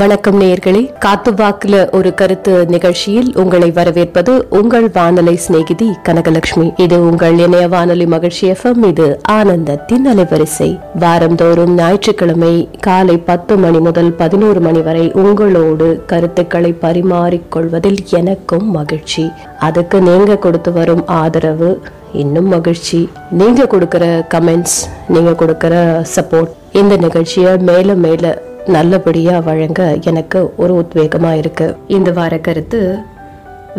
வணக்கம் நேயர்களே காத்து வாக்குல ஒரு கருத்து நிகழ்ச்சியில் உங்களை வரவேற்பது உங்கள் வானொலி சிநேகிதி கனகலட்சுமி. இது உங்கள் இணைய வானொலி மகிழ்ச்சி எஃப்எம் இது ஆனந்தத்தின் அலைவரிசை. வாரந்தோறும் ஞாயிற்றுக்கிழமை காலை பத்து மணி முதல் பதினோரு மணி வரை உங்களோடு கருத்துக்களை பரிமாறிக்கொள்வதில் எனக்கும் மகிழ்ச்சி. அதுக்கு நீங்க கொடுத்து வரும் ஆதரவு இன்னும் மகிழ்ச்சி. நீங்க கொடுக்கிற கமெண்ட்ஸ் நீங்க கொடுக்கிற சப்போர்ட் இந்த நிகழ்ச்சியை மேல மேல நல்லபடியா வழங்க எனக்கு ஒரு உத்வேகமா இருக்கு. இந்த வார கருத்து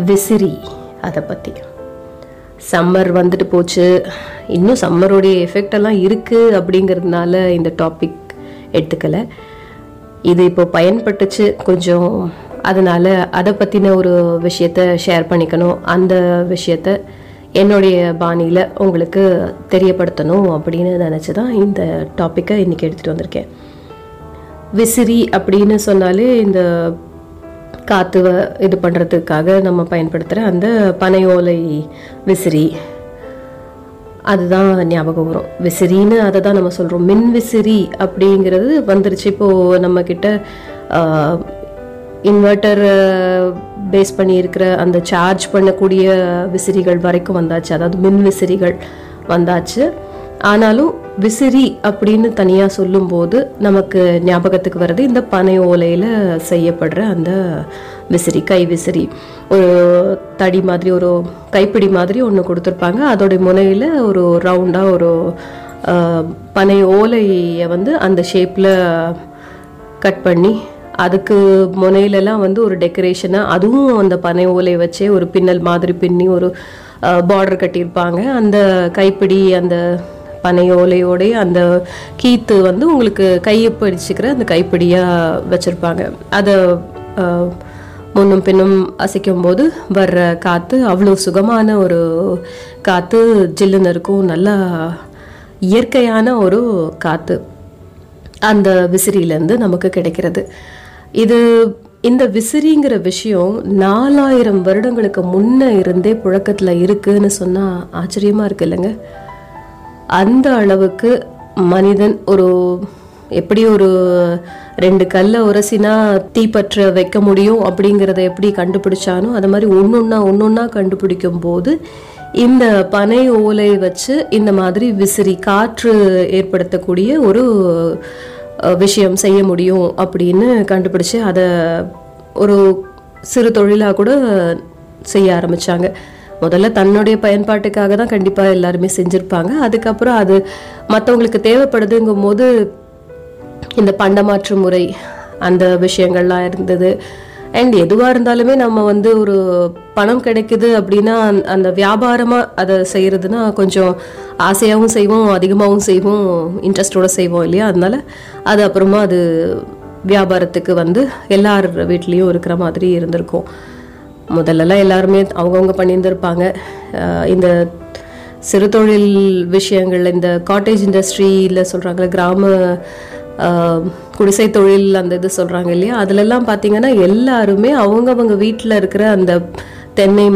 விசிறி அதை பத்தி. சம்மர் வந்துட்டு போச்சு. இன்னும் சம்மருடைய எஃபெக்ட் எல்லாம் இருக்கு அப்படிங்கிறதுனால இந்த டாபிக் எடுத்துக்கல. இது இப்போ பயன்பட்டுச்சு கொஞ்சம். அதனால அதை பற்றின ஒரு விஷயத்த ஷேர் பண்ணிக்கணும். அந்த விஷயத்த என்னுடைய பாணியில் உங்களுக்கு தெரியப்படுத்தணும் அப்படின்னு நினச்சி தான் இந்த டாப்பிக்கை இன்றைக்கி எடுத்துகிட்டு வந்திருக்கேன். விசிறி அப்படின்னு சொன்னாலே இந்த காற்று இது பண்ணுறதுக்காக நம்ம பயன்படுத்துகிற அந்த பனை ஓலை விசிறி. அதுதான் ஞாபகம் வரும். விசிறின்னு அதை தான் நம்ம சொல்கிறோம் மின் விசிறி அப்படிங்கிறது வந்துருச்சு. இப்போது நம்மக்கிட்ட இன்வெர்டர் இன்வெர்ட்டர் பேஸ் பண்ணியிருக்கிற அந்த சார்ஜ் பண்ணக்கூடிய விசிறிகள் வரைக்கும் வந்தாச்சு. அதாவது மின் விசிறிகள் வந்தாச்சு. ஆனாலும் விசிறி அப்படின்னு தனியாக சொல்லும்போது நமக்கு ஞாபகத்துக்கு வர்றது இந்த பனை ஓலையில் செய்யப்படுற அந்த விசிறி கை விசிறி. ஒரு தடி மாதிரி ஒரு கைப்பிடி மாதிரி ஒன்று கொடுத்துருப்பாங்க. அதோடைய முனையில் ஒரு ரவுண்டாக ஒரு பனை ஓலையை வந்து அந்த ஷேப்பில் கட் பண்ணி அதுக்கு முனையிலலாம் வந்து ஒரு டெக்கரேஷனாக அதுவும் அந்த பனை ஓலையை வச்சே ஒரு பின்னல் மாதிரி பின்னி ஒரு பார்டர் கட்டியிருப்பாங்க. அந்த கைப்பிடி அந்த பனை ஓலையோடைய அந்த கீத்து வந்து உங்களுக்கு கையை பிடிச்சிக்கிற அந்த கைப்பிடியாக வச்சுருப்பாங்க. அதை முன்னும் பின்னும் அசைக்கும் போது வர்ற காற்று அவ்வளோ சுகமான ஒரு காற்று ஜில்லுன்னு இருக்கும். நல்லா இயற்கையான ஒரு காற்று அந்த விசிறியிலேருந்து நமக்கு கிடைக்கிறது. இது இந்த விசிறிங்கிற விஷயம் நாலாயிரம் வருடங்களுக்கு முன்னே இருந்தே புழக்கத்தில் இருக்குன்னு சொன்னால் ஆச்சரியமாக இருக்கு இல்லைங்க? அந்த அளவுக்கு மனிதன் ஒரு எப்படி ஒரு ரெண்டு கல்லை உரசினா தீப்பற்ற வைக்க முடியும் அப்படிங்கிறத எப்படி கண்டுபிடிச்சானோ அது மாதிரி ஒன்னொன்னா ஒன்னொன்னா கண்டுபிடிக்கும் போது இந்த பனை ஓலை வச்சு இந்த மாதிரி விசிறி காற்று ஏற்படுத்தக்கூடிய ஒரு விஷயம் செய்ய முடியும் அப்படின்னு கண்டுபிடிச்சு அதை ஒரு சிறு தொழிலாக கூட செய்ய ஆரம்பித்தாங்க முதல்ல தன்னுடைய பயன்பாட்டுக்காக தான் கண்டிப்பாக எல்லாருமே செஞ்சுருப்பாங்க. அதுக்கப்புறம் அது மற்றவங்களுக்கு தேவைப்படுதுங்கும் போது இந்த பண்டமாற்று முறை அந்த விஷயங்கள்லாம் இருந்தது. அண்ட் எதுவாக இருந்தாலுமே நம்ம வந்து ஒரு பணம் கிடைக்குது அப்படின்னா அந்த- அந்த வியாபாரமாக அதை செய்கிறதுனா கொஞ்சம் ஆசையாகவும் செய்வோம் அதிகமாகவும் செய்வோம் இன்ட்ரெஸ்டோடு செய்வோம் இல்லையா? அதனால அது அப்புறமா அது வியாபாரத்துக்கு வந்து எல்லார் வீட்லேயும் இருக்கிற மாதிரி இருந்திருக்கும். முதல்லலாம் எல்லாருமே அவங்கவுங்க பண்ணியிருந்திருப்பாங்க. இந்த சிறு தொழில் விஷயங்கள் இந்த காட்டேஜ் இண்டஸ்ட்ரியில் சொல்கிறாங்களே கிராம குடிசை தொழில் அந்த இது சொல்கிறாங்க இல்லையா? அதிலெல்லாம் பார்த்தீங்கன்னா எல்லாருமே அவங்கவங்க வீட்டில் இருக்கிற அந்த தென்னை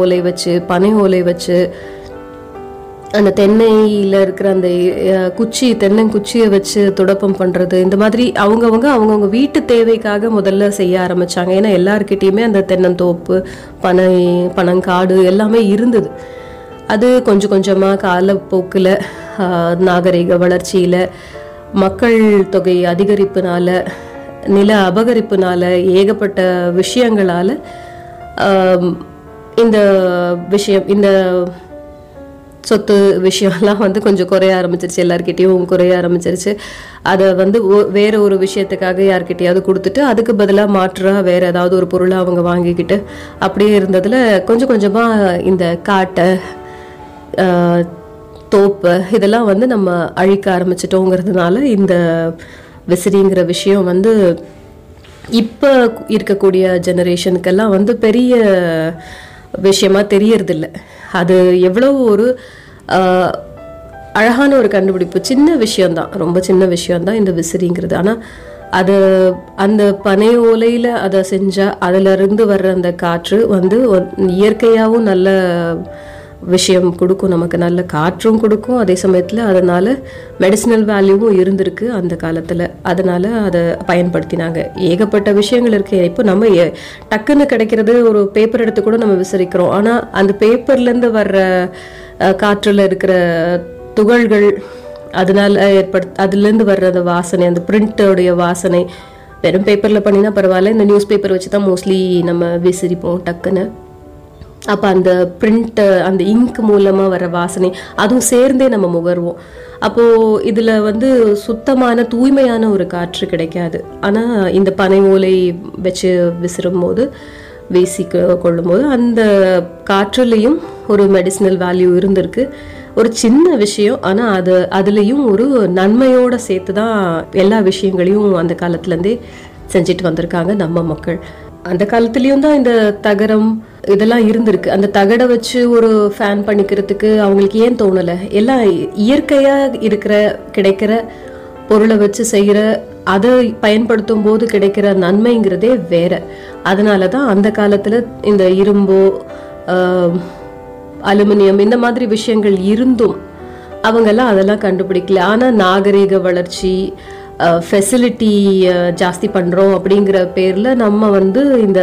ஓலை வச்சு பனை ஓலை வச்சு அந்த தென்னையில் இருக்கிற அந்த குச்சி தென்னங்குச்சியை வச்சு துடப்பம் பண்ணுறது இந்த மாதிரி அவங்கவுங்க அவங்கவுங்க வீட்டு தேவைக்காக முதல்ல செய்ய ஆரம்பிச்சாங்க. ஏன்னா எல்லாருக்கிட்டேயுமே அந்த தென்னந்தோப்பு பனை பனங்காடு எல்லாமே இருந்தது. அது கொஞ்சம் கொஞ்சமாக காலப்போக்கில் நாகரிக வளர்ச்சியில் மக்கள் தொகை அதிகரிப்புனால நில அபகரிப்புனால ஏகப்பட்ட விஷயங்களால் இந்த விஷயம் இந்த சொத்து விஷயம்லாம் வந்து கொஞ்சம் குறைய ஆரம்பிச்சிருச்சு. எல்லாருக்கிட்டேயும் குறைய ஆரம்பிச்சிருச்சு. அதை வந்து ஒ- வேற ஒரு விஷயத்துக்காக யார்கிட்டயாவது கொடுத்துட்டு அதுக்கு பதிலாக மாற்றாக வேற ஏதாவது ஒரு பொருளை அவங்க வாங்கிக்கிட்டு அப்படியே இருந்ததுல கொஞ்சம் கொஞ்சமாக இந்த காட்டை தோப்பு இதெல்லாம் வந்து நம்ம அழிக்க ஆரம்பிச்சிட்டோங்கிறதுனால இந்த விசிறிங்கிற விஷயம் வந்து இப்போ இருக்கக்கூடிய ஜெனரேஷனுக்கெல்லாம் வந்து பெரிய விஷயமா தெரியறதில்ல. அது எவ்வளோ ஒரு அழகான ஒரு கண்டுபிடிப்பு. சின்ன விஷயம்தான். ரொம்ப சின்ன விஷயம்தான் இந்த விசிறிங்கிறது. ஆனால் அது அந்த பனை ஓலையில் அதை செஞ்சால் அதிலிருந்து வர்ற அந்த காற்று வந்து இயற்கையாகவும் நல்ல விஷயம் கொடுக்கும் நமக்கு நல்ல காற்றும் கொடுக்கும். அதே சமயத்தில் அதனால் மெடிசினல் வேல்யூவும் இருந்திருக்கு அந்த காலத்தில். அதனால் அதை பயன்படுத்தினாங்க. ஏகப்பட்ட விஷயங்கள் இருக்கு. இப்போ நம்ம டக்குன்னு கிடைக்கிறது ஒரு பேப்பர் எடுத்து கூட நம்ம விசாரிக்கிறோம். ஆனால் அந்த பேப்பர்லேருந்து வர்ற காற்றில் இருக்கிற துகள்கள் அதனால் ஏற்படு அதுலேருந்து வர்ற அந்த வாசனை அந்த பிரிண்டோடைய வாசனை வெறும் பேப்பரில் பண்ணினா பரவாயில்ல. இந்த நியூஸ் பேப்பர் வச்சு தான் மோஸ்ட்லி நம்ம விசிரிப்போம் டக்குன்னு. அப்போ அந்த பிரிண்ட்டு அந்த இங்க் மூலமாக வர வாசனை அதுவும் சேர்ந்தே நம்ம முகர்வோம். அப்போது இதில் வந்து சுத்தமான தூய்மையான ஒரு காற்று கிடைக்காது. ஆனால் இந்த பனை ஓலை வச்சு விசிறும் போது வீசி கொள்ளும்போது அந்த காற்றுலேயும் ஒரு மெடிசினல் வேல்யூ இருந்திருக்கு. ஒரு சின்ன விஷயம் ஆனால் அது அதுலேயும் ஒரு நன்மையோடு சேர்த்து தான் எல்லா விஷயங்களையும் அந்த காலத்துலேருந்தே செஞ்சுட்டு வந்திருக்காங்க நம்ம மக்கள். அந்த காலத்துலேயும் தான் இந்த தகரம் இதெல்லாம் இருந்திருக்கு. அந்த தகடை வச்சு ஒரு ஃபேன் பண்ணிக்கிறதுக்கு அவங்களுக்கு ஏன் தோணலை? எல்லாம் இயற்கையாக இருக்கிற கிடைக்கிற பொருளை வச்சு செய்கிற அதை பயன்படுத்தும் போது கிடைக்கிற நன்மைங்கிறதே வேற. அதனால தான் அந்த காலத்தில் இந்த இரும்போ அலுமினியம் இந்த மாதிரி விஷயங்கள் இருந்தும் அவங்கெல்லாம் அதெல்லாம் கண்டுபிடிக்கல. ஆனால் நாகரீக வளர்ச்சி ஃபெசிலிட்டி ஜாஸ்தி பண்ணுறோம் அப்படிங்கிற பேரில் நம்ம வந்து இந்த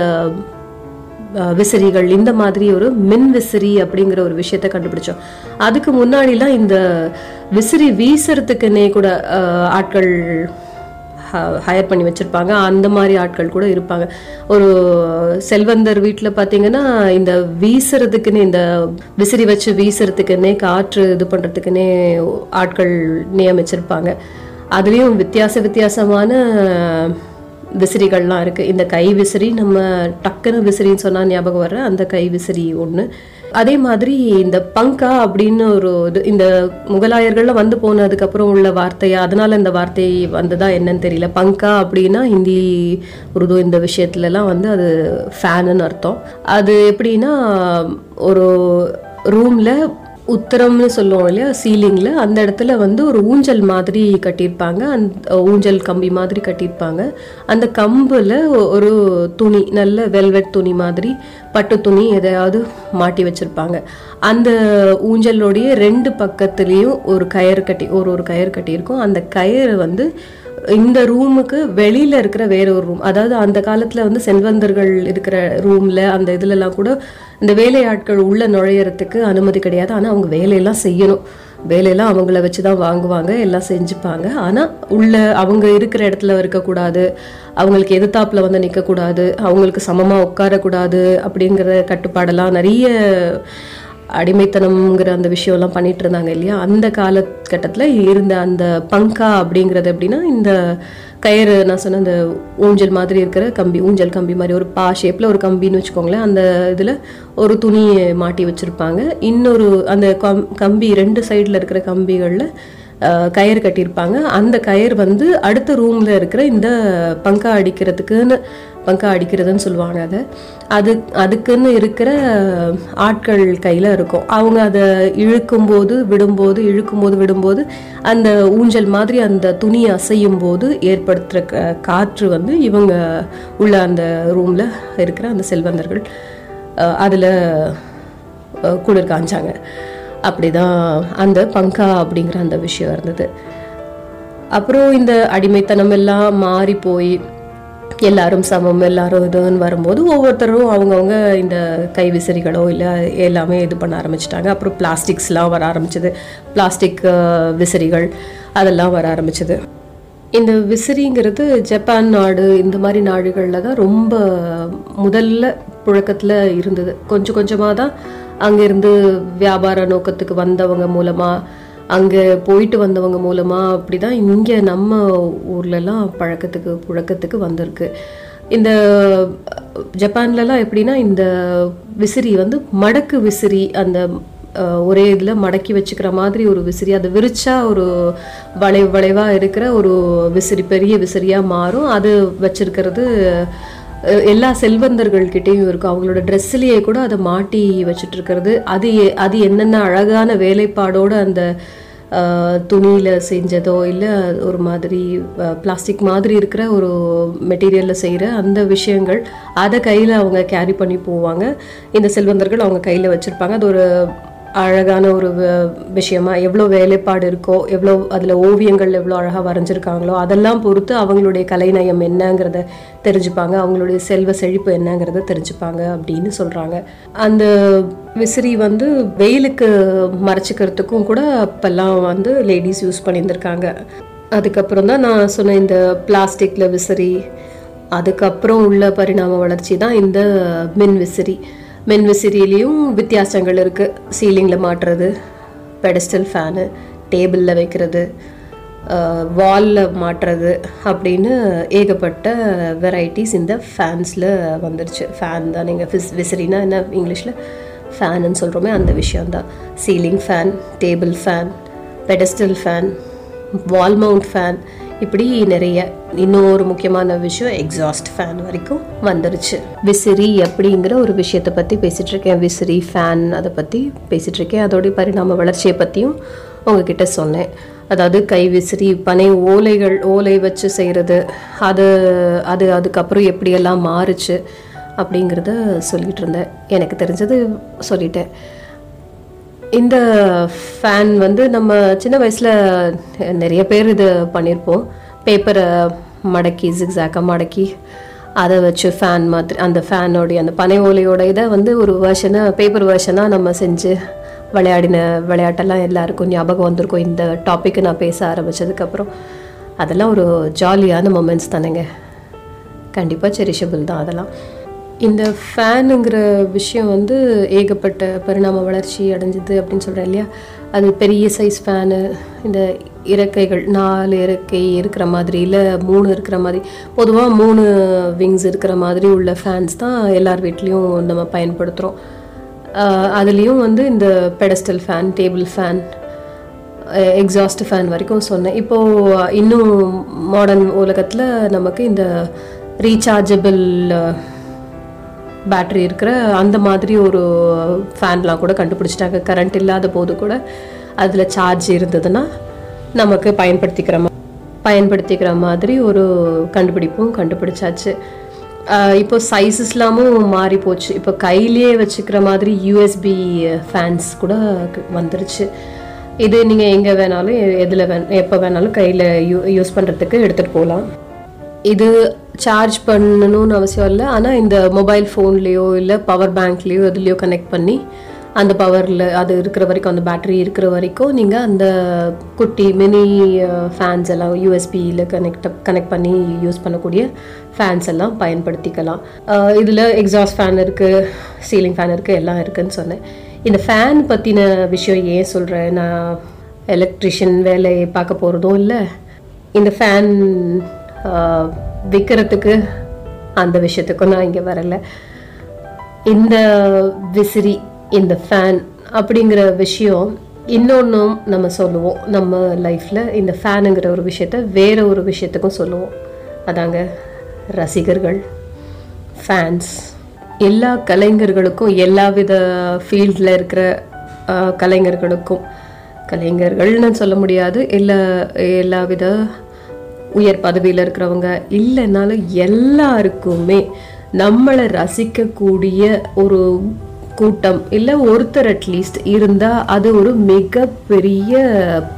விசிறிகள் இந்த மாதிரி ஒரு மின் விசிறி அப்படிங்கிற ஒரு விஷயத்த கண்டுபிடிச்சோம். அதுக்கு முன்னாடிலாம் இந்த விசிறி வீசுறதுக்குன்னே கூட ஆட்கள் ஹையர் பண்ணி வச்சுருப்பாங்க. அந்த மாதிரி ஆட்கள் கூட இருப்பாங்க. ஒரு செல்வந்தர் வீட்டில் பார்த்தீங்கன்னா இந்த வீசுறதுக்குன்னு இந்த விசிறி வச்சு வீசுறதுக்குன்னே காற்று இது பண்ணுறதுக்குன்னே ஆட்கள் நியமிச்சிருப்பாங்க. அதுலேயும் வித்தியாச வித்தியாசமான விசிறிகள்லாம் இருக்குது இந்த கை விசிறி நம்ம டக்குன்னு விசிறின்னு சொன்னால் ஞாபகம் வர்ற அந்த கை விசிறி ஒன்று அதே மாதிரி இந்த பங்கா அப்படின்னு ஒரு இது இந்த முகலாயர்கள்லாம் வந்து போனதுக்கப்புறம் உள்ள வார்த்தையா அதனால இந்த வார்த்தை வந்ததா என்னன்னு தெரியல. பங்கா அப்படின்னா ஹிந்தி உருது இந்த விஷயத்துலலாம் வந்து அது ஃபேனுன்னு அர்த்தம். அது எப்படின்னா ஒரு ரூமில் உத்தரம்னு சொல்லுவோம் இல்லையா? சீலிங்கில் அந்த இடத்துல வந்து ஒரு ஊஞ்சல் மாதிரி கட்டியிருப்பாங்க. அந்த ஊஞ்சல் கம்பி மாதிரி கட்டியிருப்பாங்க. அந்த கம்பில் ஒரு துணி நல்ல வெல்வெட் துணி மாதிரி பட்டு துணி எதையாவது மாட்டி வச்சுருப்பாங்க. அந்த ஊஞ்சலோடைய ரெண்டு பக்கத்துலேயும் ஒரு கயிறு கட்டி ஒரு ஒரு கயிறு கட்டியிருக்கும். அந்த கயிறு வந்து இந்த ரூமுக்கு வெளியில இருக்கிற வேற ஒரு ரூம் அதாவது அந்த காலத்துல வந்து செல்வந்தர்கள் இருக்கிற ரூம்ல அந்த இதுலலாம் கூட இந்த வேலையாட்கள் உள்ள நுழையறதுக்கு அனுமதி கிடையாது. ஆனா அவங்க வேலையெல்லாம் செய்யணும். வேலையெல்லாம் அவங்கள வச்சு தான் வாங்குவாங்க எல்லாம் செஞ்சுப்பாங்க. ஆனால் உள்ள அவங்க இருக்கிற இடத்துல இருக்கக்கூடாது. அவங்களுக்கு எதிர்த்தாப்புல வந்து நிற்கக்கூடாது அவங்களுக்கு சமமாக உட்காரக்கூடாது அப்படிங்கிற கட்டுப்பாடெல்லாம் நிறைய அடிமைத்தனம்ங்கிற அந்த விஷயம்லாம் பண்ணிட்டு இருந்தாங்க இல்லையா? அந்த காலகட்டத்தில் இருந்த அந்த பங்கா அப்படிங்கிறது எப்படின்னா இந்த கயிறு நான் சொன்ன அந்த ஊஞ்சல் மாதிரி இருக்கிற கம்பி ஊஞ்சல் கம்பி மாதிரி ஒரு பா ஷேப்பில் ஒரு கம்பின்னு வச்சுக்கோங்களேன் அந்த இதில் ஒரு துணி மாட்டி வச்சுருப்பாங்க. இன்னொரு அந்த கம் கம்பி ரெண்டு சைடில் இருக்கிற கம்பிகளில் கயிறு கட்டியிருப்பாங்க. அந்த கயிறு வந்து அடுத்த ரூமில் இருக்கிற இந்த பங்கா அடிக்கிறதுக்குன்னு பங்கா அடிக்கிறதுன்னு சொல்லுவாங்க அதை. அது அதுக்குன்னு இருக்கிற ஆட்கள் கையில் இருக்கும். அவங்க அதை இழுக்கும்போது விடும்போது இழுக்கும்போது விடும்போது அந்த ஊஞ்சல் மாதிரி அந்த துணி அசையும் போது ஏற்படுத்துகிற க- காற்று வந்து இவங்க உள்ள அந்த ரூமில் இருக்கிற அந்த செல்வந்தர்கள் அதில் குளிர் காஞ்சாங்க அப்படிதான் அந்த பங்கா அப்படிங்கிற அந்த விஷயம் இருந்தது. அப்புறம் இந்த அடிமைத்தனம் எல்லாம் மாறி போய் எல்லாரும் சமம் எல்லாரும் இதுன்னு வரும்போது ஒவ்வொருத்தரும் அவங்கவுங்க இந்த கை விசிறிகளோ இல்லை எல்லாமே இது பண்ண ஆரம்பிச்சிட்டாங்க. அப்புறம் பிளாஸ்டிக்ஸ்லாம் வர ஆரம்பிச்சது. பிளாஸ்டிக் விசிறிகள் அதெல்லாம் வர ஆரம்பிச்சது. இந்த விசிறிங்கிறது ஜப்பான் நாடு இந்த மாதிரி நாடுகளில் தான் ரொம்ப முதல்ல புழக்கத்தில் இருந்தது. கொஞ்சம் கொஞ்சமாக தான் அங்கேருந்து வியாபார நோக்கத்துக்கு வந்தவங்க மூலமாக அங்கே போயிட்டு வந்தவங்க மூலமாக அப்படி தான் இங்கே நம்ம ஊர்லலாம் பழக்கத்துக்கு புழக்கத்துக்கு வந்திருக்கு. இந்த ஜப்பான்லலாம் எப்படின்னா இந்த விசிறி வந்து மடக்கு விசிறி அந்த ஒரே இதில் மடக்கி வச்சுக்கிற மாதிரி ஒரு விசிறி அதை விரிச்சா ஒரு வளைவு வளைவாக இருக்கிற ஒரு விசிறி பெரிய விசிறியாக மாறும். அது வச்சிருக்கிறது எல்லா செல்வந்தர்கள்கிட்டயும் இருக்கும். அவங்களோட ட்ரெஸ்ஸிலேயே கூட அதை மாட்டி வச்சுட்டு இருக்கிறது அது எ- அது என்னென்ன அழகான வேலைப்பாடோட அந்த துணியில் செஞ்சதோ இல்லை ஒரு மாதிரி பிளாஸ்டிக் மாதிரி இருக்கிற ஒரு மெட்டீரியலில் செய்கிற அந்த விஷயங்கள் அதை கையில் அவங்க கேரி பண்ணி போவாங்க. இந்த செல்வந்தர்கள் அவங்க கையில் வச்சுருப்பாங்க. அது ஒரு அழகான ஒரு வ- விஷயமா எவ்வளோ வேலைப்பாடு இருக்கோ எவ்வளோ அதில் ஓவியங்கள் எவ்வளோ அழகாக வரைஞ்சிருக்காங்களோ அதெல்லாம் பொறுத்து அவங்களுடைய கலைநயம் என்னங்கிறத தெரிஞ்சுப்பாங்க. அவங்களுடைய செல்வ செழிப்பு என்னங்கிறத தெரிஞ்சுப்பாங்க அப்படின்னு சொல்கிறாங்க அந்த விசிறி வந்து வெயிலுக்கு மறைச்சிக்கிறதுக்கும் கூட அப்போல்லாம் வந்து லேடிஸ் யூஸ் பண்ணியிருந்திருக்காங்க. அதுக்கப்புறம் தான் நான் சொன்ன இந்த பிளாஸ்டிக்கில் விசிறி அதுக்கப்புறம் உள்ள பரிணாம வளர்ச்சி தான் இந்த மின் விசிறி. மென் விசிறியிலையும் வித்தியாசங்கள் இருக்குது சீலிங்கில் மாட்டுறது பெடஸ்டல் ஃபேனு டேபிளில் வைக்கிறது வாலில் மாட்டுறது அப்படின்னு ஏகப்பட்ட வெரைட்டிஸ் இந்த ஃபேன்ஸில் வந்துருச்சு. ஃபேன் தான் நீங்கள் ஃபிஸ் விசிறினா என்ன இங்கிலீஷில்? ஃபேனுன்னு சொல்கிறோமே அந்த விஷயந்தான் ceiling fan table fan pedestal fan wall mount fan இப்படி நிறைய இன்னொரு முக்கியமான விஷயம் எக்ஸாஸ்ட் ஃபேன் வரைக்கும் வந்துருச்சு. விசிறி அப்படிங்கிற ஒரு விஷயத்தை பற்றி பேசிகிட்டு இருக்கேன் விசிறி ஃபேன் அதை பற்றி பேசிகிட்டு இருக்கேன் அதோடைய பரிணாம வளர்ச்சியை பற்றியும் உங்ககிட்ட சொன்னேன். அதாவது கை விசிறி பனை ஓலைகள் ஓலை வச்சு செய்கிறது அது அது அதுக்கப்புறம் எப்படியெல்லாம் மாறுச்சு அப்படிங்கிறத சொல்லிகிட்டு இருந்தேன் எனக்கு தெரிஞ்சது சொல்லிட்டேன். இந்த ஃபேன் வந்து நம்ம சின்ன வயசில் நிறைய பேர் இது பண்ணியிருப்போம் பேப்பரை மடக்கி ஜிக்ஸாக்காக மடக்கி அதை வச்சு ஃபேன் மாதிரி அந்த ஃபேனோடைய அந்த பனை ஓலையோட இதை வந்து ஒரு வேர்ஷனை பேப்பர் வேர்ஷனாக நம்ம செஞ்சு விளையாடின விளையாட்டெல்லாம் எல்லாருக்கும் ஞாபகம் வந்திருக்கும். இந்த டாப்பிக்கு நான் பேச ஆரம்பித்ததுக்கப்புறம் அதெல்லாம் ஒரு ஜாலியான மொமெண்ட்ஸ் தானேங்க. கண்டிப்பாக செரிஷபிள் தான் அதெல்லாம். இந்த ஃபேனுங்கிற விஷயம் வந்து ஏகப்பட்ட பரிணாம வளர்ச்சி அடைஞ்சது அப்படின்னு சொல்கிறேன் இல்லையா? அது பெரிய சைஸ் ஃபேனு இந்த இறக்கைகள் நாலு இறக்கை இருக்கிற மாதிரி இல்லை மூணு இருக்கிற மாதிரி பொதுவாக மூணு விங்ஸ் இருக்கிற மாதிரி உள்ள ஃபேன்ஸ் தான் எல்லார் வீட்லேயும் நம்ம பயன்படுத்துகிறோம் அதுலேயும் வந்து இந்த pedestal fan table fan exhaust fan வரைக்கும் சொன்னேன். இப்போது இன்னும் மாடர்ன் உலகத்தில் நமக்கு இந்த ரீசார்ஜபிள் பேட்ரி இருக்கிற அந்த மாதிரி ஒரு ஃபேன்லாம் கூட கண்டுபிடிச்சிட்டாங்க. கரண்ட் இல்லாத போது கூட அதில் சார்ஜ் இருந்ததுன்னா நமக்கு பயன்படுத்திக்கிற பயன்படுத்திக்கிற மாதிரி ஒரு கண்டுபிடிப்பும் கண்டுபிடிச்சாச்சு. இப்போ சைஸஸ்லாமும் மாறி போச்சு. இப்போ கையிலேயே வச்சுக்கிற மாதிரி யூஎஸ்பி ஃபேன்ஸ் கூட வந்துருச்சு. இது நீங்கள் எங்கே வேணாலும் எதில் வே எப்போ வேணாலும் கையில் யூ யூஸ் பண்ணுறதுக்கு எடுத்துகிட்டு போகலாம் இது சார்ஜ் பண்ணணும்னு அவசியம் இல்லை. ஆனால் இந்த மொபைல் ஃபோன்லேயோ இல்லை பவர் பேங்க்லேயோ எதுலேயோ கனெக்ட் பண்ணி அந்த பவரில் அது இருக்கிற வரைக்கும் அந்த பேட்டரி இருக்கிற வரைக்கும் நீங்கள் அந்த குட்டி மினி ஃபேன்ஸ் எல்லாம் யூஎஸ்பியில் கனெக்ட் கனெக்ட் பண்ணி யூஸ் பண்ணக்கூடிய ஃபேன்ஸ் எல்லாம் பயன்படுத்திக்கலாம். இதில் எக்ஸாஸ்ட் ஃபேன் இருக்குது சீலிங் ஃபேன் இருக்குது எல்லாம் இருக்குதுன்னு சொன்னேன். இந்த ஃபேன் பற்றின விஷயம் ஏன் சொல்கிறேன் நான் எலக்ட்ரிஷியன் வேலையை பார்க்க போகிறதும் இல்லை. இந்த ஃபேன் விற்கிறதுக்கு அந்த விஷயத்துக்கும் நான் இங்கே வரலை. இந்த விசிறி இந்த ஃபேன் அப்படிங்கிற விஷயம் இன்னொன்றும் நம்ம சொல்லுவோம். நம்ம லைஃப்பில் இந்த ஃபேனுங்கிற ஒரு விஷயத்த வேற ஒரு விஷயத்துக்கும் சொல்லுவோம். அதாங்க ரசிகர்கள் ஃபேன்ஸ் எல்லா கலைஞர்களுக்கும் எல்லா வித ஃபீல்டில் இருக்கிற கலைஞர்களுக்கும். கலைஞர்கள்னு சொல்ல முடியாது. எல்லா எல்லா வித உயர் பதவியில் இருக்கிறவங்க இல்லைனாலும் எல்லாருக்குமே நம்மளை ரசிக்கக்கூடிய ஒரு கூட்டம் இல்லை ஒருத்தர் அட்லீஸ்ட் இருந்தால் அது ஒரு மிகப்பெரிய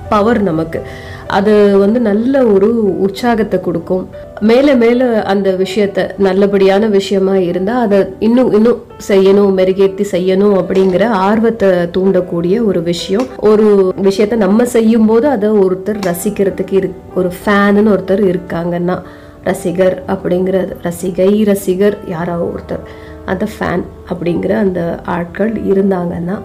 பவர் நமக்கு. அது வந்து நல்ல ஒரு உற்சாகத்தை கொடுக்கும். மேலே மேலே அந்த விஷயத்த நல்லபடியான விஷயமா இருந்தால் அதை இன்னும் இன்னும் செய்யணும் மெருகேற்றி செய்யணும் அப்படிங்கிற ஆர்வத்தை தூண்டக்கூடிய ஒரு விஷயம். ஒரு விஷயத்த நம்ம செய்யும் போது அதை ஒருத்தர் ரசிக்கிறதுக்கு இரு ஒரு ஃபேனுன்னு ஒருத்தர் இருக்காங்கன்னா ரசிகர் அப்படிங்கிறது ரசிகை ரசிகர் யாராவது ஒருத்தர் அந்த ஃபேன் அப்படிங்கிற அந்த ஆட்கள் இருந்தாங்கன்னா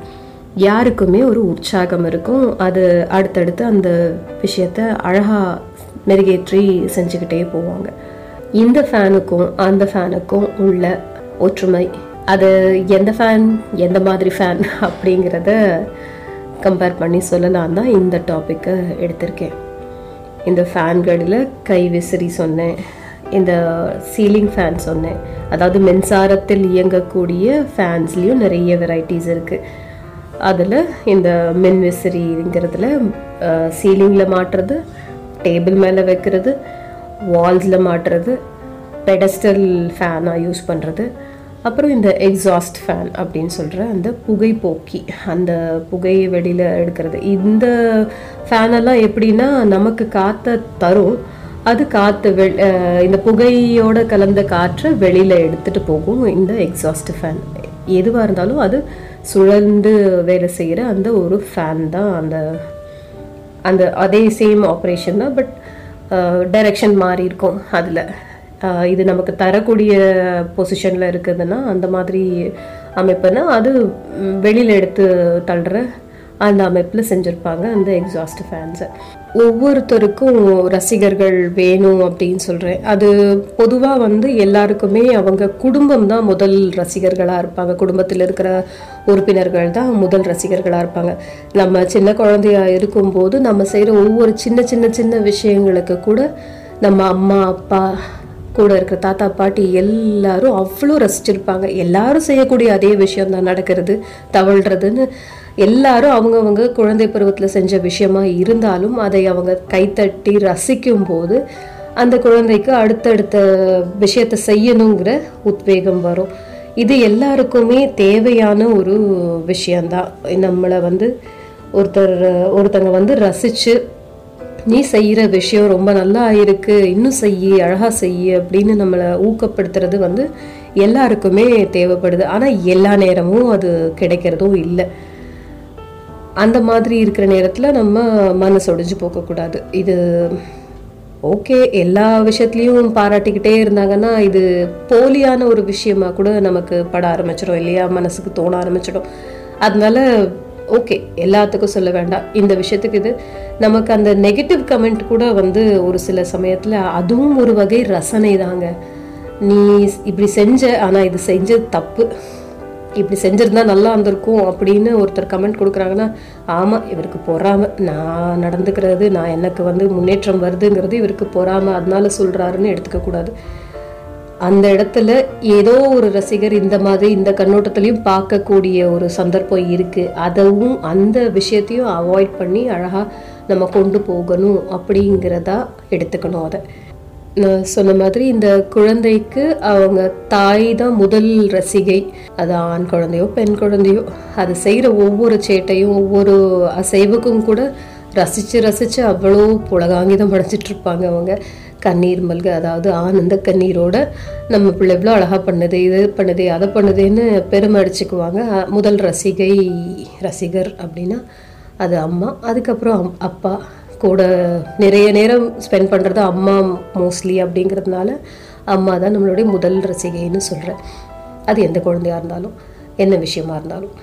யாருக்குமே ஒரு உற்சாகம் இருக்கும். அது அடுத்தடுத்து அந்த விஷயத்த அழகாக மெருகேற்றி செஞ்சுக்கிட்டே போவாங்க. இந்த ஃபேனுக்கும் அந்த ஃபேனுக்கும் உள்ள ஒற்றுமை. அது எந்த ஃபேன் எந்த மாதிரி ஃபேன் அப்படிங்கிறத கம்பேர் பண்ணி சொல்லலாம் தான் இந்த டாப்பிக்கை எடுத்திருக்கேன். இந்த ஃபேன்களில் கை விசிறி சொன்னேன். இந்த சீலிங் ஃபேன் சொன்னேன். அதாவது மின்சாரத்தில் இயங்கக்கூடிய ஃபேன்ஸ்லேயும் நிறைய வெரைட்டிஸ் இருக்குது அதில் இந்த மின் விசிறிங்கிறதுல சீலிங்கில் மாட்டுறது டேபிள் மேலே வைக்கிறது வால்ஸில் மாட்டுறது பெடஸ்டல் ஃபேனாக யூஸ் பண்ணுறது அப்புறம் இந்த எக்ஸாஸ்ட் ஃபேன் அப்படின்னு சொல்கிற அந்த புகைப்போக்கி அந்த புகையை வெளியில் எடுக்கிறது. இந்த ஃபேனெல்லாம் எப்படின்னா நமக்கு காற்றை தரும். அது காற்று வெ இந்த புகையோட கலந்த காற்றை வெளியில் எடுத்துகிட்டு போகும். இந்த எக்ஸாஸ்ட் ஃபேன். எதுவாக இருந்தாலும் அது சுழந்து வேலை செய்கிற அந்த ஒரு ஃபேன் தான் அந்த அந்த அதே சேம் ஆப்ரேஷன் தான் பட் டைரக்ஷன் மாறி இருக்கும் அதில். இது நமக்கு தரக்கூடிய பொசிஷனில் இருக்குதுன்னா அந்த மாதிரி அமைப்புனா அது வெளியில் எடுத்து தள்ளுற அந்த அமைப்பில் செஞ்சுருப்பாங்க அந்த எக்ஸாஸ்ட் ஃபேன்ஸை ஒவ்வொருத்தருக்கும் ரசிகர்கள் வேணும் அப்படின்னு சொல்கிறேன் அது பொதுவாக வந்து எல்லாருக்குமே அவங்க குடும்பம் தான் முதல் ரசிகர்களாக இருப்பாங்க. குடும்பத்தில் இருக்கிற உறுப்பினர்கள் தான் முதல் ரசிகர்களாக இருப்பாங்க. நம்ம சின்ன குழந்தையா இருக்கும்போது நம்ம செய்கிற ஒவ்வொரு சின்ன சின்ன சின்ன விஷயங்களுக்கு கூட நம்ம அம்மா அப்பா கூட இருக்கிற தாத்தா பாட்டி எல்லாரும் அவ்வளோ ரசிச்சிருப்பாங்க. எல்லாரும் செய்யக்கூடிய அதே விஷயம் தான் நடக்கிறது தவழ்கிறதுன்னு எல்லாரும் அவங்கவங்க குழந்தை பருவத்தில் செஞ்ச விஷயமா இருந்தாலும் அதை அவங்க கைத்தட்டி ரசிக்கும் போது அந்த குழந்தைக்கு அடுத்தடுத்த விஷயத்தை செய்யணுங்கிற உத்வேகம் வரும். இது எல்லாருக்குமே தேவையான ஒரு விஷயந்தான் நம்மளை வந்து ஒருத்தர் ஒருத்தங்க வந்து ரசித்து நீ செய்கிற விஷயம் ரொம்ப நல்லா இருக்கு இன்னும் செய்யி அழகாக செய்யி அப்படின்னு நம்மளை ஊக்கப்படுத்துறது வந்து எல்லாருக்குமே தேவைப்படுது. ஆனால் எல்லா நேரமும் அது கிடைக்கிறதும் இல்லை. அந்த மாதிரி இருக்கிற நேரத்தில் நம்ம மனசு ஒடிஞ்சு போகக்கூடாது இது ஓகே எல்லா விஷயத்துலையும் பாராட்டிக்கிட்டே இருந்தாங்கன்னா இது போலியான ஒரு விஷயமா கூட நமக்கு பட ஆரம்பிச்சிடும் இல்லையா? மனசுக்கு தோண ஆரம்பிச்சிடும். அதனால ஓகே எல்லாத்துக்கும் சொல்ல வேண்டாம். இந்த விஷயத்துக்கு இது நமக்கு அந்த நெகட்டிவ் கமெண்ட் கூட வந்து ஒரு சில சமயத்தில் அதுவும் ஒரு வகை ரசனை தாங்க நீ இப்படி செஞ்ச ஆனால் இது செஞ்சது தப்பு. இப்படி செஞ்சிருந்தா நல்லா இருந்திருக்கும் அப்படின்னு ஒருத்தர் கமெண்ட் கொடுக்குறாங்கன்னா ஆமாம் இவருக்கு பொறாம. நான் நடந்துக்கிறது நான் எனக்கு வந்து முன்னேற்றம் வருதுங்கிறது இவருக்கு பொறாம. அதனால சொல்கிறாருன்னு எடுத்துக்கக்கூடாது அந்த இடத்துல ஏதோ ஒரு ரசிகர் இந்த மாதிரி இந்த கண்ணோட்டத்துலையும் பார்க்கக்கூடிய ஒரு சந்தர்ப்பம் இருக்குது அதுவும் அந்த விஷயத்தையும் அவாய்ட் பண்ணி அழகாக நம்ம கொண்டு போகணும் அப்படிங்கிறதா எடுத்துக்கணும் அதை. நான் சொன்ன மாதிரி இந்த குழந்தைக்கு அவங்க தாய் தான் முதல் ரசிகை. அது ஆண் குழந்தையோ பெண் குழந்தையோ. அது செய்கிற ஒவ்வொரு சேட்டையும் ஒவ்வொரு அசைவுக்கும் கூட ரசித்து ரசித்து அவ்வளோ புலகாங்கிதம் படைச்சிட்ருப்பாங்க அவங்க. கண்ணீர் மல்க அதாவது ஆனந்த கண்ணீரோட நம்ம பிள்ளை இவ்வளோ அழகாக பண்ணுது இது பண்ணுது அதை பண்ணுதுன்னு பெருமை அடிச்சுக்குவாங்க. முதல் ரசிகை ரசிகர் அப்படின்னா அது அம்மா அதுக்கப்புறம் அப்பா. கூட நிறைய நேரம் ஸ்பெண்ட் பண்ணுறது அம்மா மோஸ்ட்லி அப்படிங்கிறதுனால அம்மா தான் நம்மளுடைய முதல் ரசிகைன்னு சொல்கிறேன் அது எந்த குழந்தையாக இருந்தாலும் என்ன விஷயமா இருந்தாலும்.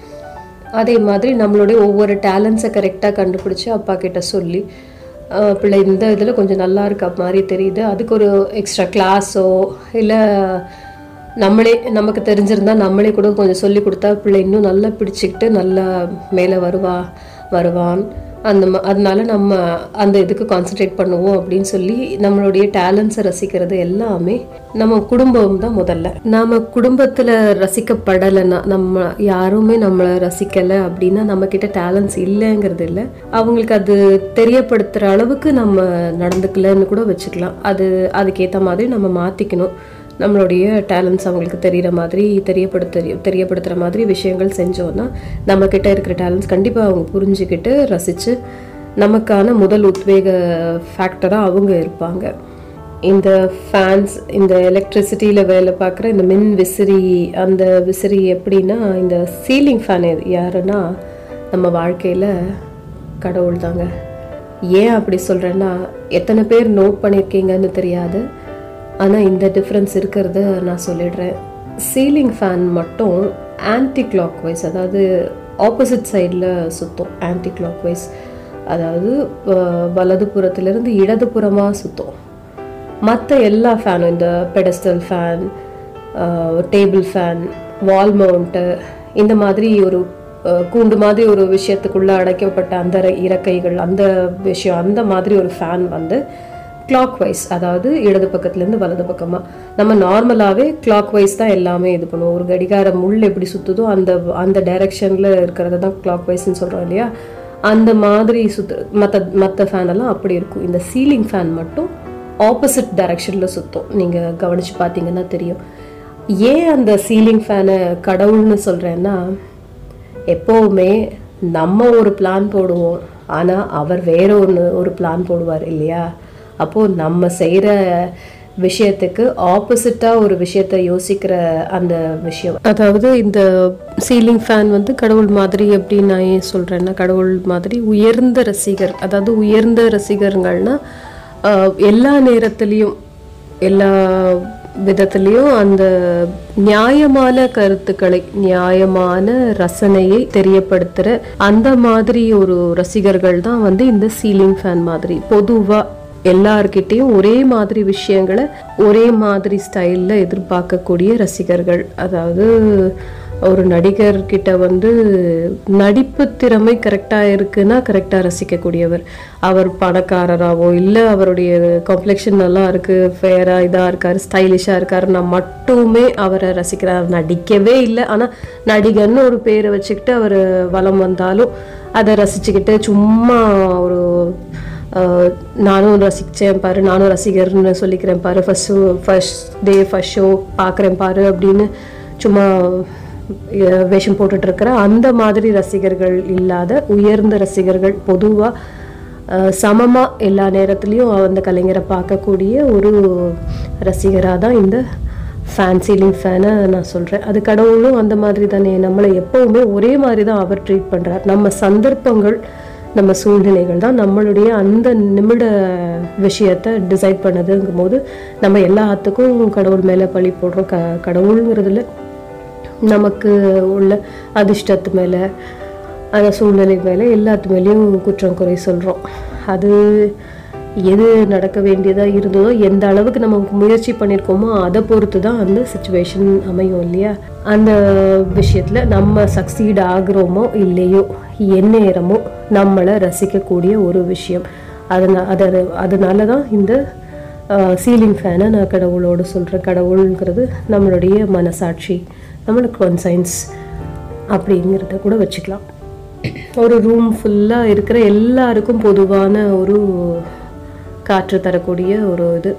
அதே மாதிரி நம்மளுடைய ஒவ்வொரு டேலண்ட்ஸை கரெக்டாக கண்டுபிடிச்சி அப்பா கிட்ட சொல்லி பிள்ளை இந்த இதில் கொஞ்சம் நல்லா இருக்க மாதிரி தெரியுது. அதுக்கு ஒரு எக்ஸ்ட்ரா கிளாஸோ இல்லை நம்மளே நமக்கு தெரிஞ்சிருந்தால் நம்மளே கூட கொஞ்சம் சொல்லி கொடுத்தா பிள்ளை இன்னும் நல்லா பிடிச்சிக்கிட்டு நல்லா மேலே வருவா வருவான். அந்த ம- அதனால நம்ம அந்த இதுக்கு கான்சென்ட்ரேட் பண்ணுவோம் அப்படின்னு சொல்லி நம்மளுடைய டேலண்ட்ஸை ரசிக்கிறது எல்லாமே நம்ம குடும்பம் தான் முதல்ல. நாம் குடும்பத்தில் ரசிக்கப்படலைன்னா நம்ம யாருமே நம்மளை ரசிக்கலை அப்படின்னா நம்மக்கிட்ட டேலண்ட்ஸ் இல்லைங்கிறது இல்லை. அவங்களுக்கு அது தெரியப்படுத்துகிற அளவுக்கு நம்ம நடந்துக்கலன்னு கூட வச்சுக்கலாம். அது அதுக்கேற்ற மாதிரி நம்ம மாற்றிக்கணும் நம்மளுடைய டேலண்ட்ஸ் அவங்களுக்கு தெரிகிற மாதிரி தெரியப்படுத்த தெரியப்படுத்துகிற மாதிரி விஷயங்கள் செஞ்சோன்னா நம்மக்கிட்ட இருக்கிற டேலண்ட்ஸ் கண்டிப்பாக அவங்க புரிஞ்சுக்கிட்டு ரசித்து நமக்கான முதல் உத்வேக ஃபேக்டராக அவங்க இருப்பாங்க. இந்த ஃபேன்ஸ் இந்த எலக்ட்ரிசிட்டியில் வேலை பார்க்குற இந்த மின் விசிறி அந்த விசிறி எப்படின்னா இந்த சீலிங் ஃபேன் யாருன்னா நம்ம வாழ்க்கையில் கடவுள் தாங்க ஏன் அப்படி சொல்கிறேன்னா எத்தனை பேர் நோட் பண்ணியிருக்கீங்கன்னு தெரியாது. ஆனால் இந்த டிஃப்ரென்ஸ் இருக்கிறத நான் சொல்லிடுறேன். சீலிங் ஃபேன் மட்டும் ஆன்டி கிளாக் வைஸ் அதாவது ஆப்போசிட் சைடில் சுற்றும் ஆன்டி கிளாக் வைஸ் அதாவது வலதுபுறத்துலேருந்து இடதுபுறமாக சுற்றும் மற்ற எல்லா ஃபேனும் இந்த pedestal fan table fan wall mount இந்த மாதிரி ஒரு கூண்டு மாதிரி ஒரு விஷயத்துக்குள்ளே அடைக்கப்பட்ட அந்த இறக்கைகள் அந்த விஷயம் அந்த மாதிரி ஒரு ஃபேன் வந்து கிளாக் வைஸ் அதாவது இடது பக்கத்துலேருந்து வலது பக்கமாக நம்ம நார்மலாகவே கிளாக் வைஸ் தான் எல்லாமே இது பண்ணுவோம். ஒரு கடிகார முள் எப்படி சுற்றுதோ அந்த அந்த டைரக்ஷனில் இருக்கிறத தான் கிளாக் வைஸ்ன்னு சொல்கிறோம் இல்லையா? அந்த மாதிரி சுற்று மற்ற மற்ற ஃபேன் எல்லாம் அப்படி இருக்கும். இந்த சீலிங் ஃபேன் மட்டும் ஆப்போசிட் டைரக்ஷனில் சுற்றும் நீங்கள் கவனித்து பார்த்தீங்கன்னா தெரியும். ஏன் அந்த சீலிங் ஃபேனை கடவுள்னு சொல்கிறேன்னா எப்போவுமே நம்ம ஒரு பிளான் போடுவோம். ஆனால் அவர் வேற ஒன்று ஒரு பிளான் போடுவார் இல்லையா? அப்போது நம்ம செய்கிற விஷயத்துக்கு ஆப்போசிட்டாக ஒரு விஷயத்த யோசிக்கிற அந்த விஷயம். அதாவது இந்த சீலிங் ஃபேன் வந்து கடவுள் மாதிரி அப்படின்னு நான் ஏன் சொல்கிறேன்னா கடவுள் மாதிரி உயர்ந்த ரசிகர் அதாவது உயர்ந்த ரசிகர்கள்னா எல்லா நேரத்துலேயும் எல்லா விதத்துலேயும் அந்த நியாயமான கருத்துக்களை நியாயமான ரசனையை தெரியப்படுத்துகிற அந்த மாதிரி ஒரு ரசிகர்கள் தான் வந்து இந்த சீலிங் ஃபேன் மாதிரி. பொதுவாக எல்லார்கிட்டேயும் ஒரே மாதிரி விஷயங்களை ஒரே மாதிரி ஸ்டைலில் எதிர்பார்க்கக்கூடிய ரசிகர்கள். அதாவது ஒரு நடிகர்கிட்ட வந்து நடிப்பு திறமை கரெக்டாக இருக்குன்னா கரெக்டாக ரசிக்கக்கூடியவர். அவர் பணக்காரராவோ இல்லை அவருடைய காம்ப்ளெக்ஷன் நல்லா இருக்குது ஃபேராக இதாக இருக்கார் ஸ்டைலிஷாக இருக்காருன்னா மட்டுமே அவரை ரசிக்கிறார் நடிக்கவே இல்லை. ஆனால் நடிகர்னு ஒரு பேரை வச்சுக்கிட்டு அவர் வலம் வந்தாலும் அதை ரசிச்சுக்கிட்டு சும்மா ஒரு நானும் ரசித்தேன் பாரு நானும் ரசிகர்னு சொல்லிக்கிறேன் பாரு. First first day first show பார்க்குறேன் பாரு அப்படின்னு சும்மா வேஷம் போட்டுட்டு இருக்கிற அந்த மாதிரி ரசிகர்கள் இல்லாத உயர்ந்த ரசிகர்கள் பொதுவாக சமமாக எல்லா நேரத்துலேயும் அந்த கலைஞரை பார்க்கக்கூடிய ஒரு ரசிகராக தான் இந்த ஃபேன் சீலிங் ஃபேனை நான் சொல்கிறேன் அது கடவுளும் அந்த மாதிரி தானே. நம்மளை எப்போவுமே ஒரே மாதிரி தான் அவர் ட்ரீட் பண்ணுறார் நம்ம சந்தர்ப்பங்கள் நம்ம சூழ்நிலைகள் தான் நம்மளுடைய அந்த நிமிட விஷயத்தை டிசைட் பண்ணதுங்கும் போது நம்ம எல்லாத்துக்கும் கடவுள் மேலே பழி போடுறோம் க கடவுளுங்கிறதுல நமக்கு உள்ள அதிர்ஷ்டத்து மேலே அந்த சூழ்நிலை மேலே எல்லாத்து மேலேயும் குற்றம் குறை சொல்கிறோம் அது எது நடக்க வேண்டியதாக இருந்ததோ எந்த அளவுக்கு நம்ம முயற்சி பண்ணியிருக்கோமோ அதை பொறுத்து தான் அந்த சுச்சுவேஷன் அமையும் இல்லையா? அந்த விஷயத்தில் நம்ம சக்சீட் ஆகுறோமோ இல்லையோ எந்நேரமோ நம்மளை ரசிக்கக்கூடிய ஒரு விஷயம். அதனால் அது அதனால தான் இந்த சீலிங் ஃபேனை நான் கடவுளோடு சொல்கிறேன் கடவுளுங்கிறது நம்மளுடைய மனசாட்சி நம்மளுக்கு கான்சைன்ஸ் அப்படிங்கிறத கூட வச்சுக்கலாம். ஒரு ரூம் ஃபுல்லாக இருக்கிற எல்லாருக்கும் பொதுவான ஒரு காற்று தரக்கூடிய ஒரு இது.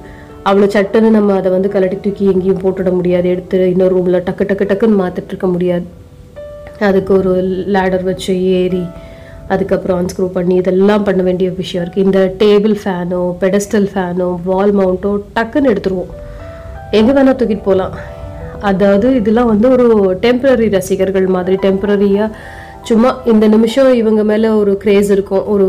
அவ்வளோ சட்டுன்னு நம்ம அதை வந்து கலட்டி தூக்கி எங்கேயும் போட்டுட முடியாது. எடுத்து இன்னொரு ரூமில் டக்கு டக்கு டக்குன்னு மாற்றிட்டு இருக்க முடியாது. அதுக்கு ஒரு லேடர் வச்சு ஏறி அதுக்கப்புறம் அன்ஸ்க்ரூ பண்ணி இதெல்லாம் பண்ண வேண்டிய விஷயம் இருக்குது இந்த டேபிள் ஃபேனோ பெடஸ்டல் ஃபேனோ வால் மவுண்ட்டோ டக்குன்னு எடுத்துருவோம். எங்கே வேணால் தூக்கிட்டு போகலாம் அதாவது இதெல்லாம் வந்து ஒரு டெம்பரரி ரசிகர்கள் மாதிரி டெம்பரரியாக சும்மா இந்த நிமிஷம் இவங்க மேலே ஒரு கிரேஸ் இருக்கும். ஒரு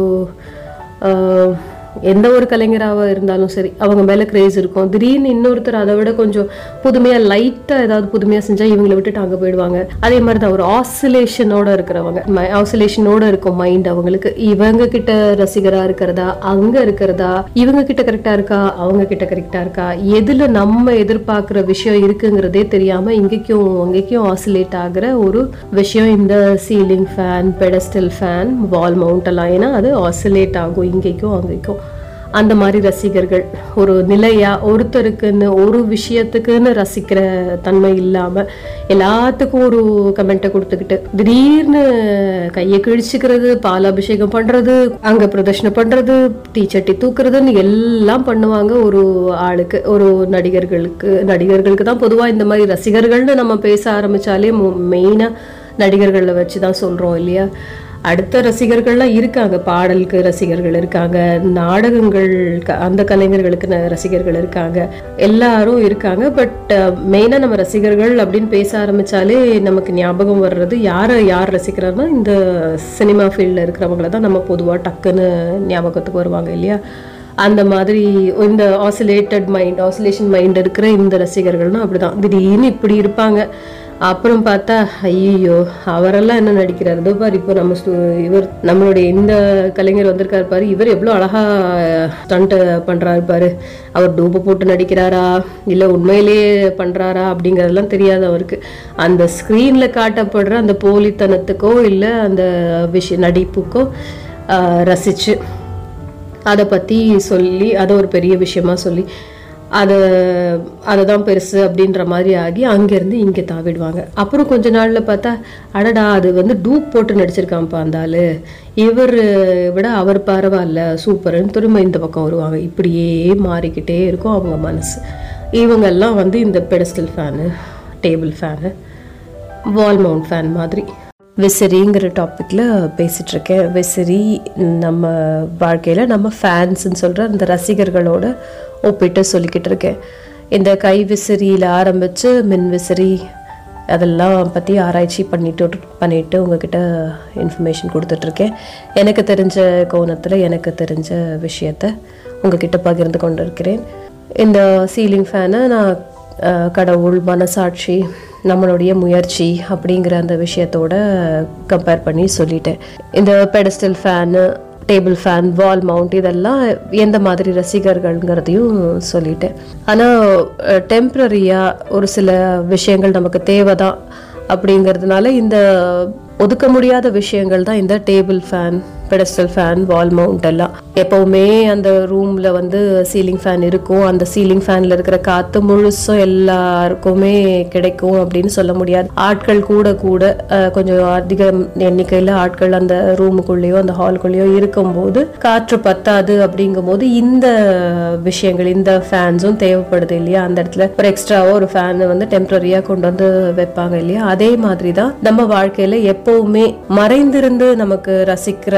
எந்த ஒரு கலைஞராக இருந்தாலும் சரி அவங்க மேலே கிரேஸ் இருக்கும். திடீர்னு இன்னொருத்தர் அதை விட கொஞ்சம் புதுமையாக லைட்டாக ஏதாவது புதுமையாக செஞ்சால் இவங்களை விட்டுட்டு அங்கே போயிடுவாங்க. அதே மாதிரி தான் ஒரு ஆசிலேஷனோட இருக்கிறவங்க ஆசிலேஷனோட இருக்கும் மைண்ட் அவங்களுக்கு. இவங்க கிட்ட ரசிகராக இருக்கிறதா அங்கே இருக்கிறதா இவங்க கிட்ட கரெக்டாக இருக்கா அவங்க கிட்ட கரெக்டாக இருக்கா எதில் நம்ம எதிர்பார்க்குற விஷயம் இருக்குங்கிறதே தெரியாமல் இங்கேக்கும் அங்கேக்கும் ஆசிலேட் ஆகிற ஒரு விஷயம். இந்த ceiling fan pedestal fan wall mount எல்லாம் ஏன்னா அது ஆசிலேட் ஆகும். இங்கேக்கும் அங்கேக்கும். அந்த மாதிரி ரசிகர்கள். ஒரு நிலையா ஒருத்தருக்குன்னு ஒரு விஷயத்துக்குன்னு ரசிக்கிற தன்மை இல்லாம எல்லாத்துக்கும் ஒரு கமெண்ட்டை கொடுத்துக்கிட்டு திடீர்னு கையை கிழிச்சுக்கிறது பாலாபிஷேகம் பண்றது அங்க பிரதர்ஷனம் பண்றது டீச்சட்டி தூக்குறதுன்னு எல்லாம் பண்ணுவாங்க ஒரு ஆளுக்கு ஒரு நடிகர்களுக்கு. நடிகர்களுக்கு தான் பொதுவா இந்த மாதிரி ரசிகர்கள்னு நம்ம பேச ஆரம்பிச்சாலே மெயினா நடிகர்களை வச்சு தான் சொல்றோம் இல்லையா? அடுத்த ரசிகர்கள்லாம் இருக்காங்க. பாடலுக்கு ரசிகர்கள் இருக்காங்க. நாடகங்கள் க- அந்த கலைஞர்களுக்கு ந- ரசிகர்கள் இருக்காங்க. எல்லாரும் இருக்காங்க. பட் மெயினாக நம்ம ரசிகர்கள் அப்படின்னு பேச ஆரம்பிச்சாலே நமக்கு ஞாபகம் வர்றது யாரை யார் ரசிக்கிறாருன்னா இந்த சினிமா ஃபீல்டில் இருக்கிறவங்கள தான் நம்ம பொதுவாக டக்குன்னு ஞாபகத்துக்கு வருவாங்க இல்லையா? அந்த மாதிரி இந்த ஆசிலேட்டட் மைண்ட் ஆசிலேஷன் மைண்ட் இருக்கிற இந்த ரசிகர்கள்னா அப்படிதான். திடீர்னு இப்படி இருப்பாங்க. அப்புறம் பார்த்தா ஐயோ அவரெல்லாம் என்ன நடிக்கிறார்? இதோ பாரு இப்போ நம்ம இவர் நம்மளுடைய இந்த கலைஞர் வந்திருக்காரு பாரு இவர் எவ்வளோ அழகா ஸ்டண்ட் பண்ணுறாரு பாரு. அவர் டூப்பு போட்டு நடிக்கிறாரா? இல்லை உண்மையிலேயே பண்ணுறாரா அப்படிங்கிறதெல்லாம் தெரியாது அவருக்கு. அந்த ஸ்க்ரீனில் காட்டப்படுற அந்த போலித்தனத்துக்கோ இல்லை அந்த விஷய நடிப்புக்கோ ரசித்து ரசிச்சு அதை பற்றி சொல்லி அதை ஒரு பெரிய விஷயமா சொல்லி அதை அதை தான் பெருசு அப்படின்ற மாதிரி ஆகி அங்கேருந்து இங்கே தாவிடுவாங்க. அப்புறம் கொஞ்ச நாளில் பார்த்தா அடடா அது வந்து டூப் போட்டு நடிச்சிருக்கான்ப்பா அந்த ஆள். இவர் விட அவர் பரவாயில்ல சூப்பர்னு திரும்ப இந்த பக்கம் வருவாங்க. இப்படியே மாறிக்கிட்டே இருக்கும் அவங்க மனசு. இவங்கெல்லாம் வந்து இந்த pedestal fan table fan wall mount fan மாதிரி. விசிறிங்கிற டாப்பிக்கில் பேசிகிட்ருக்கேன் விசிறி நம்ம வாழ்க்கையில் நம்ம ஃபேன்ஸ்ன்னு சொல்கிற அந்த ரசிகர்களோட ஒப்பிட்டு சொல்லிக்கிட்டு இருக்கேன். இந்த கை விசிறியில் ஆரம்பித்து மின் விசிறி அதெல்லாம் பற்றி ஆராய்ச்சி பண்ணிட்டு பண்ணிட்டு உங்ககிட்ட இன்ஃபர்மேஷன் கொடுத்துட்ருக்கேன் எனக்கு தெரிஞ்ச கோணத்தில் எனக்கு தெரிஞ்ச விஷயத்த உங்ககிட்ட பகிர்ந்து கொண்டு இருக்கிறேன் இந்த சீலிங் ஃபேனை நான் கடவுள் மனசாட்சி நம்மளுடைய முயற்சி அப்படிங்கிற அந்த விஷயத்தோட கம்பேர் பண்ணி சொல்லிட்டேன். இந்த pedestal fan table fan wall mount இதெல்லாம் எந்த மாதிரி ரசிகர்கள்ங்கிறதையும் சொல்லிட்டேன். ஆனால் டெம்ப்ரரியாக ஒரு சில விஷயங்கள் நமக்கு தேவைதான் அப்படிங்கிறதுனால இந்த ஒதுக்க முடியாத விஷயங்கள் தான் இந்த table fan pedestal fan wall mount எல்லாம். எப்பவுமே அந்த ரூம்ல வந்து சீலிங் ஃபேன் இருக்கும். அந்த சீலிங் ஃபேன்ல இருக்கிற காத்து முழுசும் எல்லாருக்குமே கிடைக்கும் அப்படின்னு சொல்ல முடியாது. ஆட்கள் கூட கூட கொஞ்சம் அதிக எண்ணிக்கையில் ஆட்கள் அந்த ரூமுக்குள்ளேயோ அந்த ஹால்குள்ளேயோ இருக்கும்போது காற்று பத்தாது அப்படிங்கும்போது இந்த விஷயங்கள் இந்த ஃபேன்ஸும் தேவைப்படுது இல்லையா? அந்த இடத்துல ஒரு எக்ஸ்ட்ராவோ ஒரு ஃபேன் வந்து டெம்பரரியா கொண்டு வந்து வைப்பாங்க இல்லையா? அதே மாதிரி தான் நம்ம வாழ்க்கையில எப்பவுமே மறைந்திருந்து நமக்கு ரசிக்கிற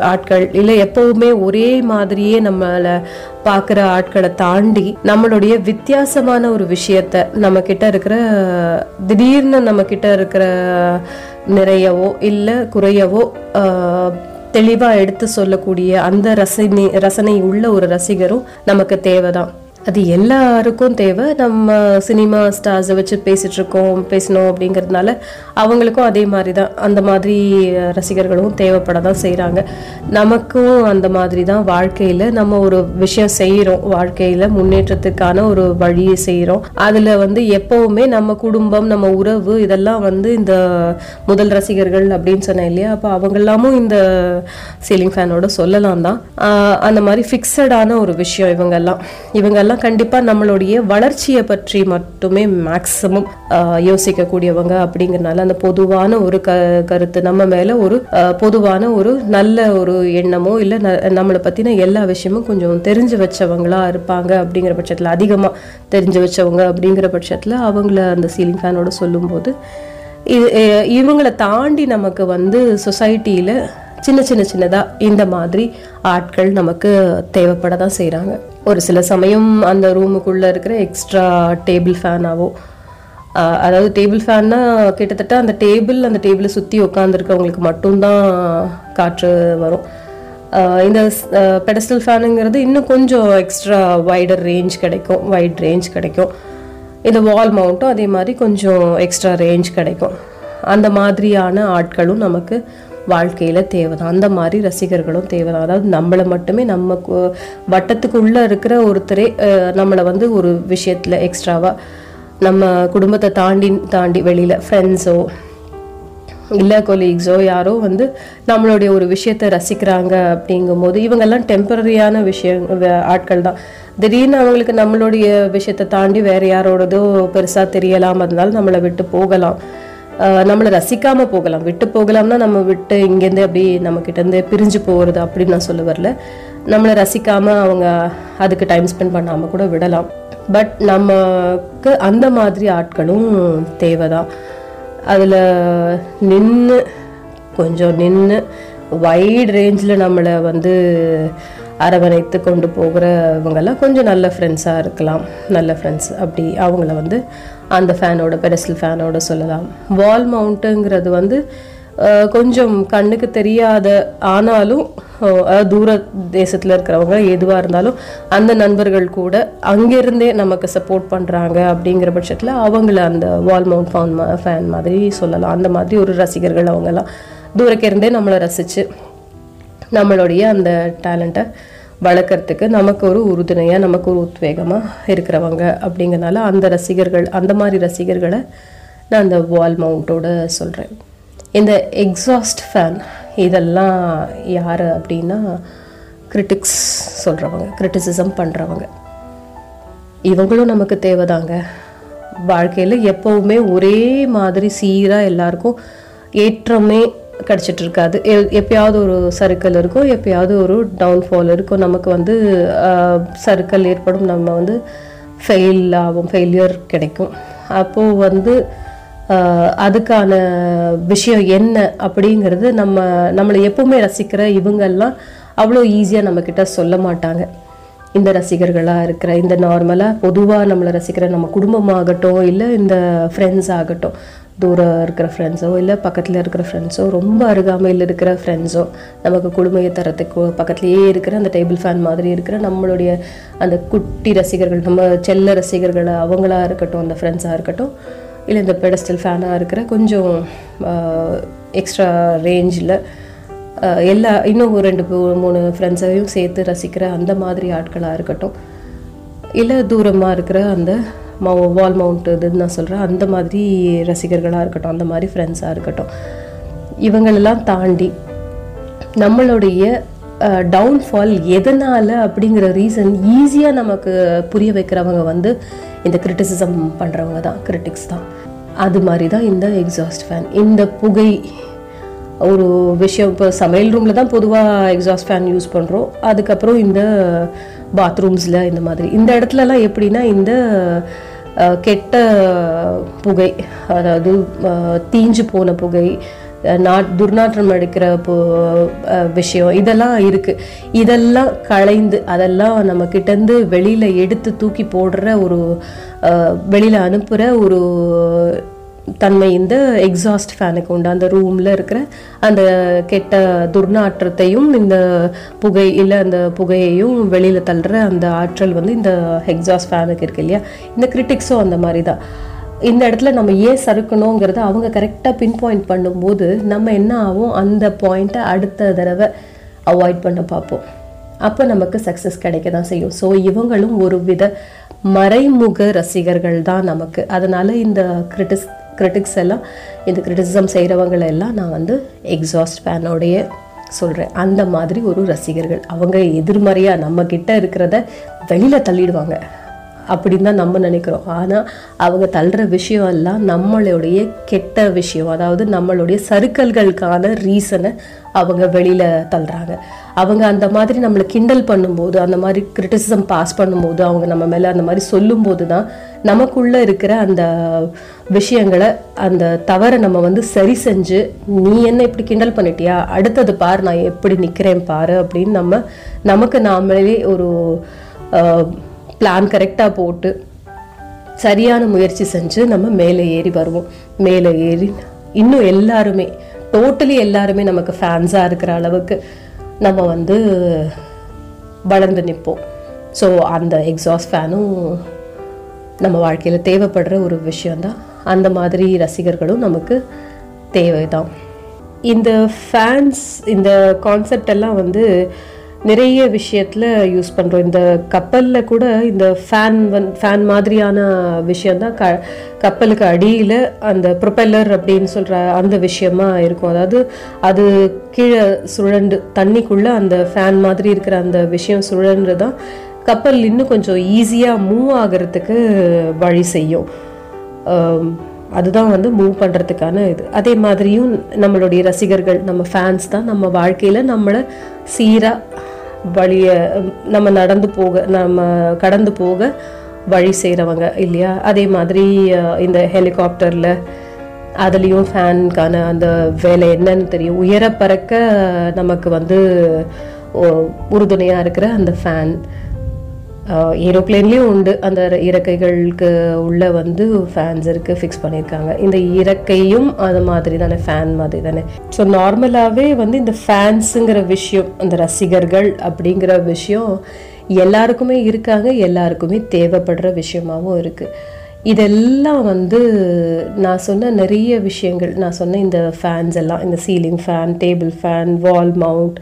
ஆட்கள் இல்லை எப்பவுமே ஒரே மாதிரியே நம்மளை பார்க்குற ஆட்களை தாண்டி நம்மளுடைய வித்தியாசமான ஒரு விஷயத்த நம்ம கிட்ட இருக்கிற திடீர்னு நம்ம கிட்ட இருக்கிற நிறையவோ இல்லை குறையவோ தெளிவாக எடுத்து சொல்லக்கூடிய அந்த ரசனை ரசனை உள்ள ஒரு ரசிகரும் நமக்கு தேவைதான். அது எல்லாருக்கும் தேவை. நம்ம சினிமா ஸ்டார்ஸை வச்சு பேசிகிட்ருக்கோம் இருக்கோம் பேசணும் அப்படிங்கிறதுனால அவங்களுக்கும் அதே மாதிரி தான் அந்த மாதிரி ரசிகர்களும் தேவைப்பட தான் செய்கிறாங்க நமக்கும் அந்த மாதிரி தான் வாழ்க்கையில் நம்ம ஒரு விஷயம் செய்கிறோம் வாழ்க்கையில் முன்னேற்றத்துக்கான ஒரு வழியை செய்கிறோம் அதில் வந்து எப்போவுமே நம்ம குடும்பம் நம்ம உறவு இதெல்லாம் வந்து இந்த முதல் ரசிகர்கள் அப்படின்னு சொன்னேன் இல்லையா? அப்போ அவங்கெல்லாமும் இந்த சீலிங் ஃபேனோட சொல்லலாம் தான் அந்த மாதிரி ஃபிக்ஸடான ஒரு விஷயம் இவங்கெல்லாம். இவங்கெல்லாம் கண்டிப்பாக நம்மளுடைய வளர்ச்சியை பற்றி மட்டுமே மேக்ஸிமம் யோசிக்கக்கூடியவங்க அப்படிங்கிறனால அந்த பொதுவான ஒரு க கருத்து நம்ம மேலே ஒரு பொதுவான ஒரு நல்ல ஒரு எண்ணமோ இல்லை நம்மளை பற்றின எல்லா விஷயமும் கொஞ்சம் தெரிஞ்சு வச்சவங்களா இருப்பாங்க அப்படிங்கிற பட்சத்தில் அதிகமாக தெரிஞ்சு வச்சவங்க அப்படிங்கிற பட்சத்தில் அவங்கள அந்த சீலிங் ஃபேனோட சொல்லும்போது இது இவங்களை தாண்டி நமக்கு வந்து சொசைட்டியில் சின்ன சின்ன சின்னதாக இந்த மாதிரி ஆட்கள் நமக்கு தேவைப்பட தான் செய்கிறாங்க ஒரு சில சமயம் அந்த ரூமுக்குள்ளே இருக்கிற எக்ஸ்ட்ரா டேபிள் ஃபேனாவோ அதாவது டேபிள் ஃபேன்னா கிட்டத்தட்ட அந்த டேபிள் அந்த டேபிளை சுற்றி உட்காந்துருக்கவங்களுக்கு மட்டும்தான் காற்று வரும். இந்த பெடஸ்டல் ஃபேனுங்கிறது இன்னும் கொஞ்சம் எக்ஸ்ட்ரா வைடர் ரேஞ்ச் கிடைக்கும் வைட் ரேஞ்ச் கிடைக்கும். இந்த வால் மவுண்ட்டும் அதே மாதிரி கொஞ்சம் எக்ஸ்ட்ரா ரேஞ்ச் கிடைக்கும். அந்த மாதிரியான ஆட்களும் நமக்கு வாழ்க்கையில் தேவைதான். அந்த மாதிரி ரசிகர்களும் தேவைதான். அதாவது நம்மளை மட்டுமே நம்ம வட்டத்துக்குள்ளே இருக்கிற ஒருத்தரே அஹ், நம்மளை வந்து ஒரு விஷயத்தில் எக்ஸ்ட்ராவாக நம்ம குடும்பத்தை தாண்டி தாண்டி வெளியில் ஃப்ரெண்ட்ஸோ இல்லை கொலீக்ஸோ யாரோ வந்து நம்மளுடைய ஒரு விஷயத்தை ரசிக்கிறாங்க அப்படிங்கும்போது இவங்கெல்லாம் டெம்பரரியான விஷயம் ஆட்கள் தான் திடீர்னு அவங்களுக்கு நம்மளுடைய விஷயத்தை தாண்டி வேற யாரோடதோ பெருசாக தெரியலாம். இருந்தாலும் நம்மளை விட்டு போகலாம். நம்மளை ரசிக்காமல் போகலாம். விட்டு போகலாம்னா நம்ம விட்டு இங்கேருந்து அப்படி நம்மக்கிட்டேருந்து பிரிஞ்சு போகிறது அப்படின்னு நான் சொல்ல வரல. நம்மளை ரசிக்காமல் அவங்க அதுக்கு டைம் ஸ்பெண்ட் பண்ணாமல் கூட விடலாம். பட் நமக்கு அந்த மாதிரி ஆட்களும் தேவைதான். அதில் நின்று கொஞ்சம் நின்று வைட் ரேஞ்சில் நம்மளை வந்து அரவணைத்து கொண்டு போகிறவங்கெல்லாம் கொஞ்சம் நல்ல ஃப்ரெண்ட்ஸாக இருக்கலாம். நல்ல ஃப்ரெண்ட்ஸ் அப்படி அவங்கள வந்து அந்த ஃபேனோட பெரஸ்டல் ஃபேனோட சொல்லலாம். வால் மவுண்ட்டுங்கிறது வந்து கொஞ்சம் கண்ணுக்கு தெரியாத ஆனாலும் தூர தேசத்தில் இருக்கிறவங்க எதுவாக இருந்தாலும் அந்த நண்பர்கள் கூட அங்கிருந்தே நமக்கு சப்போர்ட் பண்ணுறாங்க அப்படிங்கிற பட்சத்தில் அவங்கள அந்த வால் மவுண்ட் ஃபேன் ஃபேன் மாதிரி சொல்லலாம். அந்த மாதிரி ஒரு ரசிகர்கள் அவங்கெல்லாம் தூரக்க இருந்தே நம்மளை ரசித்து நம்மளுடைய அந்த டேலண்ட்டை வளர்க்குறதுக்கு நமக்கு ஒரு உறுதுணையாக நமக்கு ஒரு உத்வேகமாக இருக்கிறவங்க அப்படிங்கறனால அந்த ரசிகர்கள் அந்த மாதிரி ரசிகர்களை நான் அந்த வால் மவுண்ட்டோட சொல்கிறேன் இந்த எக்ஸாஸ்ட் ஃபேன் இதெல்லாம் யார் அப்படின்னா கிரிட்டிக்ஸ் சொல்கிறவங்க கிரிட்டிசிசம் பண்ணுறவங்க இவங்களும் நமக்கு தேவைதாங்க. வாழ்க்கையில் எப்போவுமே ஒரே மாதிரி சீராக எல்லாருக்கும் ஏற்றமே கிடச்சிட்ருக்காது எ- எப்பயாவது ஒரு சறுக்கல் இருக்கும் எப்பயாவது ஒரு டவுன்ஃபால் இருக்கும். நமக்கு வந்து சறுக்கல் ஏற்படும். நம்ம வந்து ஃபெயில் ஆகும் ஃபெயிலியர் கிடைக்கும். அப்போது வந்து அதுக்கான விஷயம் என்ன அப்படிங்கிறது நம்ம நம்மளை எப்பவுமே ரசிக்கிற இவங்கெல்லாம் அவ்வளோ ஈஸியாக நம்மக்கிட்ட சொல்ல மாட்டாங்க. இந்த ரசிகர்களாக இருக்கிற இந்த நார்மலாக பொதுவாக நம்மளை ரசிக்கிற நம்ம குடும்பமாகட்டும் இல்லை இந்த ஃப்ரெண்ட்ஸ் ஆகட்டும். தூரம் இருக்கிற ஃப்ரெண்ட்ஸோ இல்லை பக்கத்தில் இருக்கிற ஃப்ரெண்ட்ஸோ ரொம்ப அருகாமையில் இருக்கிற ஃப்ரெண்ட்ஸோ நமக்கு குடுமையை தரத்துக்கு பக்கத்துலேயே இருக்கிற அந்த டேபிள் ஃபேன் மாதிரி இருக்கிற நம்மளுடைய அந்த குட்டி ரசிகர்கள் நம்ம செல்ல ரசிகர்கள் அவங்களாக இருக்கட்டும் அந்த ஃப்ரெண்ட்ஸாக இருக்கட்டும் இல்லை இந்த பெடஸ்டல் ஃபேனாக இருக்கிற கொஞ்சம் எக்ஸ்ட்ரா ரேஞ்சில் எல்லா இன்னும் ஒரு ரெண்டு மூணு ஃப்ரெண்ட்ஸையும் சேர்த்து ரசிக்கிற அந்த மாதிரி ஆட்களாக இருக்கட்டும் இல்லை தூரமாக இருக்கிற அந்த மவு வால் மவுண்ட் இதுன்னு நான் சொல்கிறேன் அந்த மாதிரி ரசிகர்களாக இருக்கட்டும் அந்த மாதிரி ஃப்ரெண்ட்ஸாக இருக்கட்டும். இவங்களெல்லாம் தாண்டி நம்மளுடைய டவுன்ஃபால் எதனால் அப்படிங்கிற ரீசன் ஈஸியாக நமக்கு புரிய வைக்கிறவங்க வந்து இந்த கிரிட்டிசிசம் பண்ணுறவங்க தான் கிரிட்டிக்ஸ் தான். அது மாதிரி தான் இந்த எக்ஸாஸ்ட் ஃபேன் இந்த புகை ஒரு விஷயம் இப்போ சமையல் ரூமில் தான் பொதுவாக எக்ஸாஸ்ட் ஃபேன் யூஸ் பண்ணுறோம் அதுக்கப்புறம் இந்த பாத்ரூம்ஸில் இந்த மாதிரி. இந்த இடத்துலலாம் எப்படின்னா இந்த கெட்ட புகை அதாவது தீஞ்சு போன புகை நாட் துர்நாற்றம் அடிக்கிற பு விஷயம் இதெல்லாம் இருக்குது இதெல்லாம் களைந்து அதெல்லாம் நம்ம கிட்டேருந்து வெளியில் எடுத்து தூக்கி போடுற ஒரு வெளியில் அனுப்புகிற ஒரு தன்மை இந்த எக்ஸாஸ்ட் ஃபேனுக்கு உண்டு. அந்த ரூமில் இருக்கிற அந்த கெட்ட துர்நாற்றத்தையும் இந்த புகை இல்லை அந்த புகையையும் வெளியில் தள்ளுற அந்த ஆற்றல் வந்து இந்த எக்ஸாஸ்ட் ஃபேனுக்கு இருக்கு இல்லையா? இந்த கிரிட்டிக்ஸும் அந்த மாதிரி தான். இந்த இடத்துல நம்ம ஏன் சறுக்கணுங்கிறத அவங்க கரெக்டாக பின் பாயிண்ட் பண்ணும்போது நம்ம என்ன ஆகும்? அந்த பாயிண்ட்டை அடுத்த தடவை அவாய்ட் பண்ண பார்ப்போம். அப்போ நமக்கு சக்ஸஸ் கிடைக்க தான் செய்யும். ஸோ இவங்களும் ஒரு வித மறைமுக ரசிகர்கள் தான் நமக்கு. அதனால இந்த கிரிட்டிஸ் கிரிட்டிக்ஸ் எல்லாம் இந்த கிரிட்டிசிசம் செய்கிறவங்களை எல்லாம் நான் வந்து எக்ஸாஸ்ட் ஃபேனோடைய சொல்கிறேன் அந்த மாதிரி ஒரு ரசிகர்கள் அவங்க எதிர்மறையாக நம்ம இருக்கிறத வெளியில் தள்ளிடுவாங்க. அப்படின்னு தான் நம்ம நினைக்கிறோம். ஆனால் அவங்க தள்ளுற விஷயம் எல்லாம் நம்மளுடைய கெட்ட விஷயம். அதாவது நம்மளுடைய சறுக்கல்களுக்கான ரீசனை அவங்க வெளியில் தள்ளுறாங்க. அவங்க அந்த மாதிரி நம்மளை கிண்டல் பண்ணும்போது அந்த மாதிரி கிரிட்டிசிசம் பாஸ் பண்ணும்போது அவங்க நம்ம மேலே அந்த மாதிரி சொல்லும்போது தான் நமக்குள்ளே இருக்கிற அந்த விஷயங்களை அந்த தவறை நம்ம வந்து சரி செஞ்சு நீ என்ன இப்படி கிண்டல் பண்ணிட்டியா? அடுத்தது பார் நான் எப்படி நிற்கிறேன் பாரு அப்படின்னு நம்ம நமக்கு நாமளே ஒரு பிளான் கரெக்டாக போட்டு சரியான முயற்சி செஞ்சு நம்ம மேலே ஏறி வருவோம். மேலே ஏறி இன்னும் எல்லாருமே டோட்டலி எல்லாருமே நமக்கு ஃபேன்ஸாக இருக்கிற அளவுக்கு நம்ம வந்து வளர்ந்து நிற்போம். ஸோ அந்த எக்ஸாஸ்ட் ஃபேனும் நம்ம வாழ்க்கையில் தேவைப்படுற ஒரு விஷயந்தான் அந்த மாதிரி ரசிகர்களும் நமக்கு தேவைதான். இந்த ஃபேன்ஸ் இந்த கான்செப்ட் எல்லாம் வந்து நிறைய விஷயத்தில் யூஸ் பண்ணுறோம் இந்த கப்பலில் கூட இந்த ஃபேன் வந் ஃபேன் மாதிரியான விஷயந்தான் க கப்பலுக்கு அடியில் அந்த ப்ரொப்பல்லர் அப்படின்னு சொல்கிற அந்த விஷயமா இருக்கும். அதாவது அது கீழே சுழண்டு தண்ணிக்குள்ளே அந்த ஃபேன் மாதிரி இருக்கிற அந்த விஷயம் சுழன்று தான் கப்பல் இன்னும் கொஞ்சம் ஈஸியாக மூவ் ஆகிறதுக்கு வழி செய்யும். அதுதான் வந்து மூவ் பண்ணுறதுக்கான இது. அதே மாதிரியும் நம்மளுடைய ரசிகர்கள் நம்ம ஃபேன்ஸ் தான் நம்ம வாழ்க்கையில் நம்மளை சீராக வழியை நம்ம நடந்து போக நம்ம கடந்து போக வழி செய்கிறவங்க இல்லையா? அதே மாதிரி இந்த ஹெலிகாப்டரில் அதுலேயும் ஃபேனுக்கான அந்த வேலை என்னன்னு தெரியும். உயர பறக்க நமக்கு வந்து உறுதுணையாக இருக்கிற அந்த ஃபேன். ஏரோப்ளேன்லேயும் உண்டு. அந்த இறக்கைகளுக்கு உள்ள வந்து ஃபேன்ஸ் இருக்கு ஃபிக்ஸ் பண்ணியிருக்காங்க. இந்த இறக்கையும் அது மாதிரி தானே ஃபேன் மாதிரி தானே ஸோ நார்மலாகவே வந்து இந்த ஃபேன்ஸுங்கிற விஷயம் அந்த ரசிகர்கள் அப்படிங்கிற விஷயம் எல்லாருக்குமே இருக்காங்க எல்லாருக்குமே தேவைப்படுற விஷயமாவும் இருக்குது இதெல்லாம் வந்து நான் சொன்ன நிறைய விஷயங்கள் நான் சொன்ன இந்த ஃபேன்ஸ் எல்லாம் இந்த ceiling fan table fan wall mount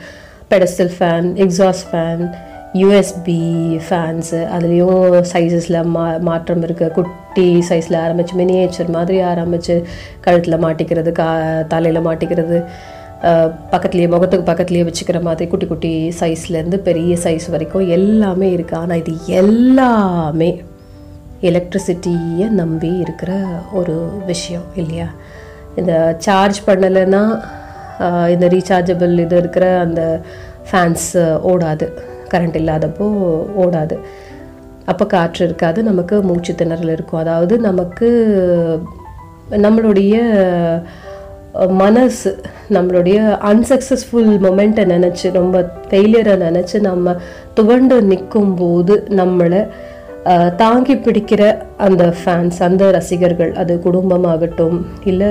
pedestal fan exhaust fan USB fans அதுலேயும் சைஸஸில் மா மாற்றம் இருக்குது குட்டி சைஸில் ஆரம்பித்து மினியேச்சர் மாதிரி ஆரம்பித்து கழுத்தில் மாட்டிக்கிறது கா தலையில் மாட்டிக்கிறது பக்கத்துலேயே முகத்துக்கு பக்கத்துலேயே வச்சுக்கிற மாதிரி குட்டி குட்டி சைஸ்லேருந்து பெரிய சைஸ் வரைக்கும் எல்லாமே இருக்குது ஆனால் இது எல்லாமே எலக்ட்ரிசிட்டியை நம்பி இருக்கிற ஒரு விஷயம் இல்லையா? இந்த சார்ஜ் பண்ணலைன்னா இந்த ரீசார்ஜபிள் இது இருக்கிற அந்த ஃபேன்ஸ் ஓடாது. கரண்ட் இல்லாதப்போ ஓடாது. அப்போ காற்று இருக்காது நமக்கு மூச்சு திணறல் இருக்கும். அதாவது நமக்கு நம்மளுடைய மனசு நம்மளுடைய அன்சக்ஸஸ்ஃபுல் மொமெண்ட்டை நினச்சி ரொம்ப ஃபெயிலியரை நினச்சி நம்ம துவண்டு நிற்கும் போது நம்மளை தாங்கி பிடிக்கிற அந்த ஃபேன்ஸ் அந்த ரசிகர்கள் அது குடும்பமாகட்டும் இல்லை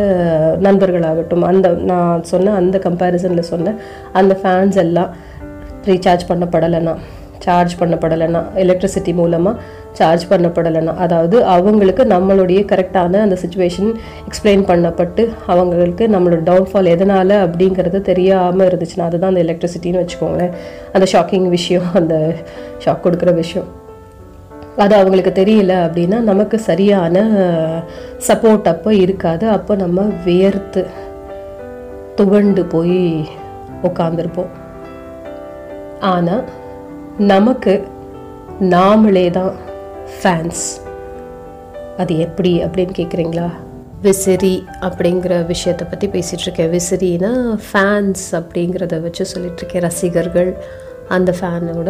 நண்பர்களாகட்டும் அந்த நான் சொன்ன அந்த கம்பேரிசனில் சொன்ன அந்த ஃபேன்ஸ் எல்லாம் ரீசார்ஜ் பண்ணப்படலைன்னா சார்ஜ் பண்ணப்படலைன்னா எலக்ட்ரிசிட்டி மூலமாக சார்ஜ் பண்ணப்படலைன்னா அதாவது அவங்களுக்கு நம்மளுடைய கரெக்டான அந்த சுச்சுவேஷன் எக்ஸ்பிளைன் பண்ணப்பட்டு அவங்களுக்கு நம்மளோட டவுன்ஃபால் எதனால் அப்படிங்கிறது தெரியாமல் இருந்துச்சுன்னா அதுதான் அந்த எலக்ட்ரிசிட்டின்னு வச்சுக்கோங்களேன். அந்த ஷாக்கிங் விஷயம் அந்த ஷாக் கொடுக்குற விஷயம். அது அவங்களுக்கு தெரியல அப்படின்னா நமக்கு சரியான சப்போர்ட் அப்போ இருக்காது. அப்போ நம்ம வியர்த்து துவண்டு போய் உட்காந்துருப்போம் ஆனால் நமக்கு நாமளே தான் ஃபேன்ஸ் அது எப்படி அப்படின்னு கேட்குறீங்களா விசிறி அப்படிங்கிற விஷயத்தை பற்றி பேசிகிட்ருக்கேன் விசிறினா ஃபேன்ஸ் அப்படிங்கிறத வச்சு சொல்லிகிட்ருக்கேன் ரசிகர்கள் அந்த ஃபேனோட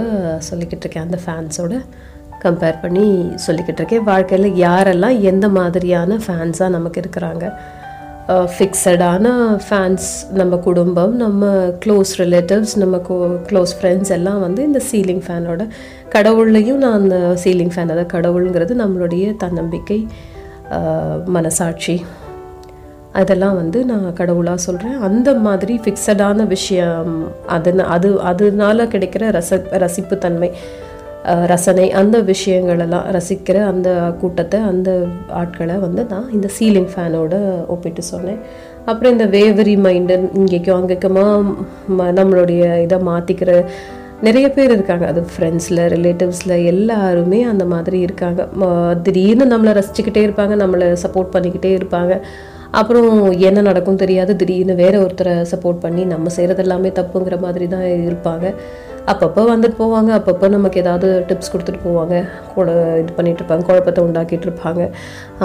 சொல்லிக்கிட்டு இருக்கேன். அந்த ஃபேன்ஸோட கம்பேர் பண்ணி சொல்லிக்கிட்டு இருக்கேன். வாழ்க்கையில் யாரெல்லாம் எந்த மாதிரியான ஃபேன்ஸாக நமக்கு இருக்கிறாங்க? ஃபிக்ஸடான ஃபேன்ஸ் நம்ம குடும்பம் நம்ம க்ளோஸ் ரிலேட்டிவ்ஸ் நம்ம க்ளோஸ் ஃப்ரெண்ட்ஸ் எல்லாம் வந்து இந்த சீலிங் ஃபேனோட கடவுள்லையும் நான் அந்த சீலிங் ஃபேன் அதாவது கடவுளுங்கிறது நம்மளுடைய தன்னம்பிக்கை மனசாட்சி. அதெல்லாம் வந்து நான் கடவுளாக சொல்கிறேன் அந்த மாதிரி ஃபிக்ஸடான விஷயம் அது அது அதனால கிடைக்கிற ரச ரசிப்புத்தன்மை. ரசனை அந்த விஷயங்களெல்லாம் ரசிக்கிற அந்த கூட்டத்தை அந்த ஆட்களை வந்து நான் இந்த சீலிங் ஃபேனோட ஒப்பிட்டு சொன்னேன். அப்புறம் இந்த வேவரி மைண்டு இங்கேக்கும் அங்கேக்குமா ம- நம்மளுடைய இதை மாற்றிக்கிற நிறைய பேர் இருக்காங்க. அது ஃப்ரெண்ட்ஸில் ரிலேட்டிவ்ஸில் எல்லாருமே அந்த மாதிரி இருக்காங்க. திடீர்னு நம்மளை ரசிச்சுக்கிட்டே இருப்பாங்க நம்மளை சப்போர்ட் பண்ணிக்கிட்டே இருப்பாங்க. அப்புறம் என்ன நடக்கும் தெரியாது. திடீர்னு வேற ஒருத்தரை சப்போர்ட் பண்ணி நம்ம செய்கிறது எல்லாமே தப்புங்கிற மாதிரி தான் இருப்பாங்க. அப்பப்போ வந்துட்டு போவாங்க. அப்பப்போ நமக்கு ஏதாவது டிப்ஸ் கொடுத்துட்டு போவாங்க. கூட இது பண்ணிகிட்டு இருப்பாங்க. குழப்பத்தை உண்டாக்கிட்டு இருப்பாங்க.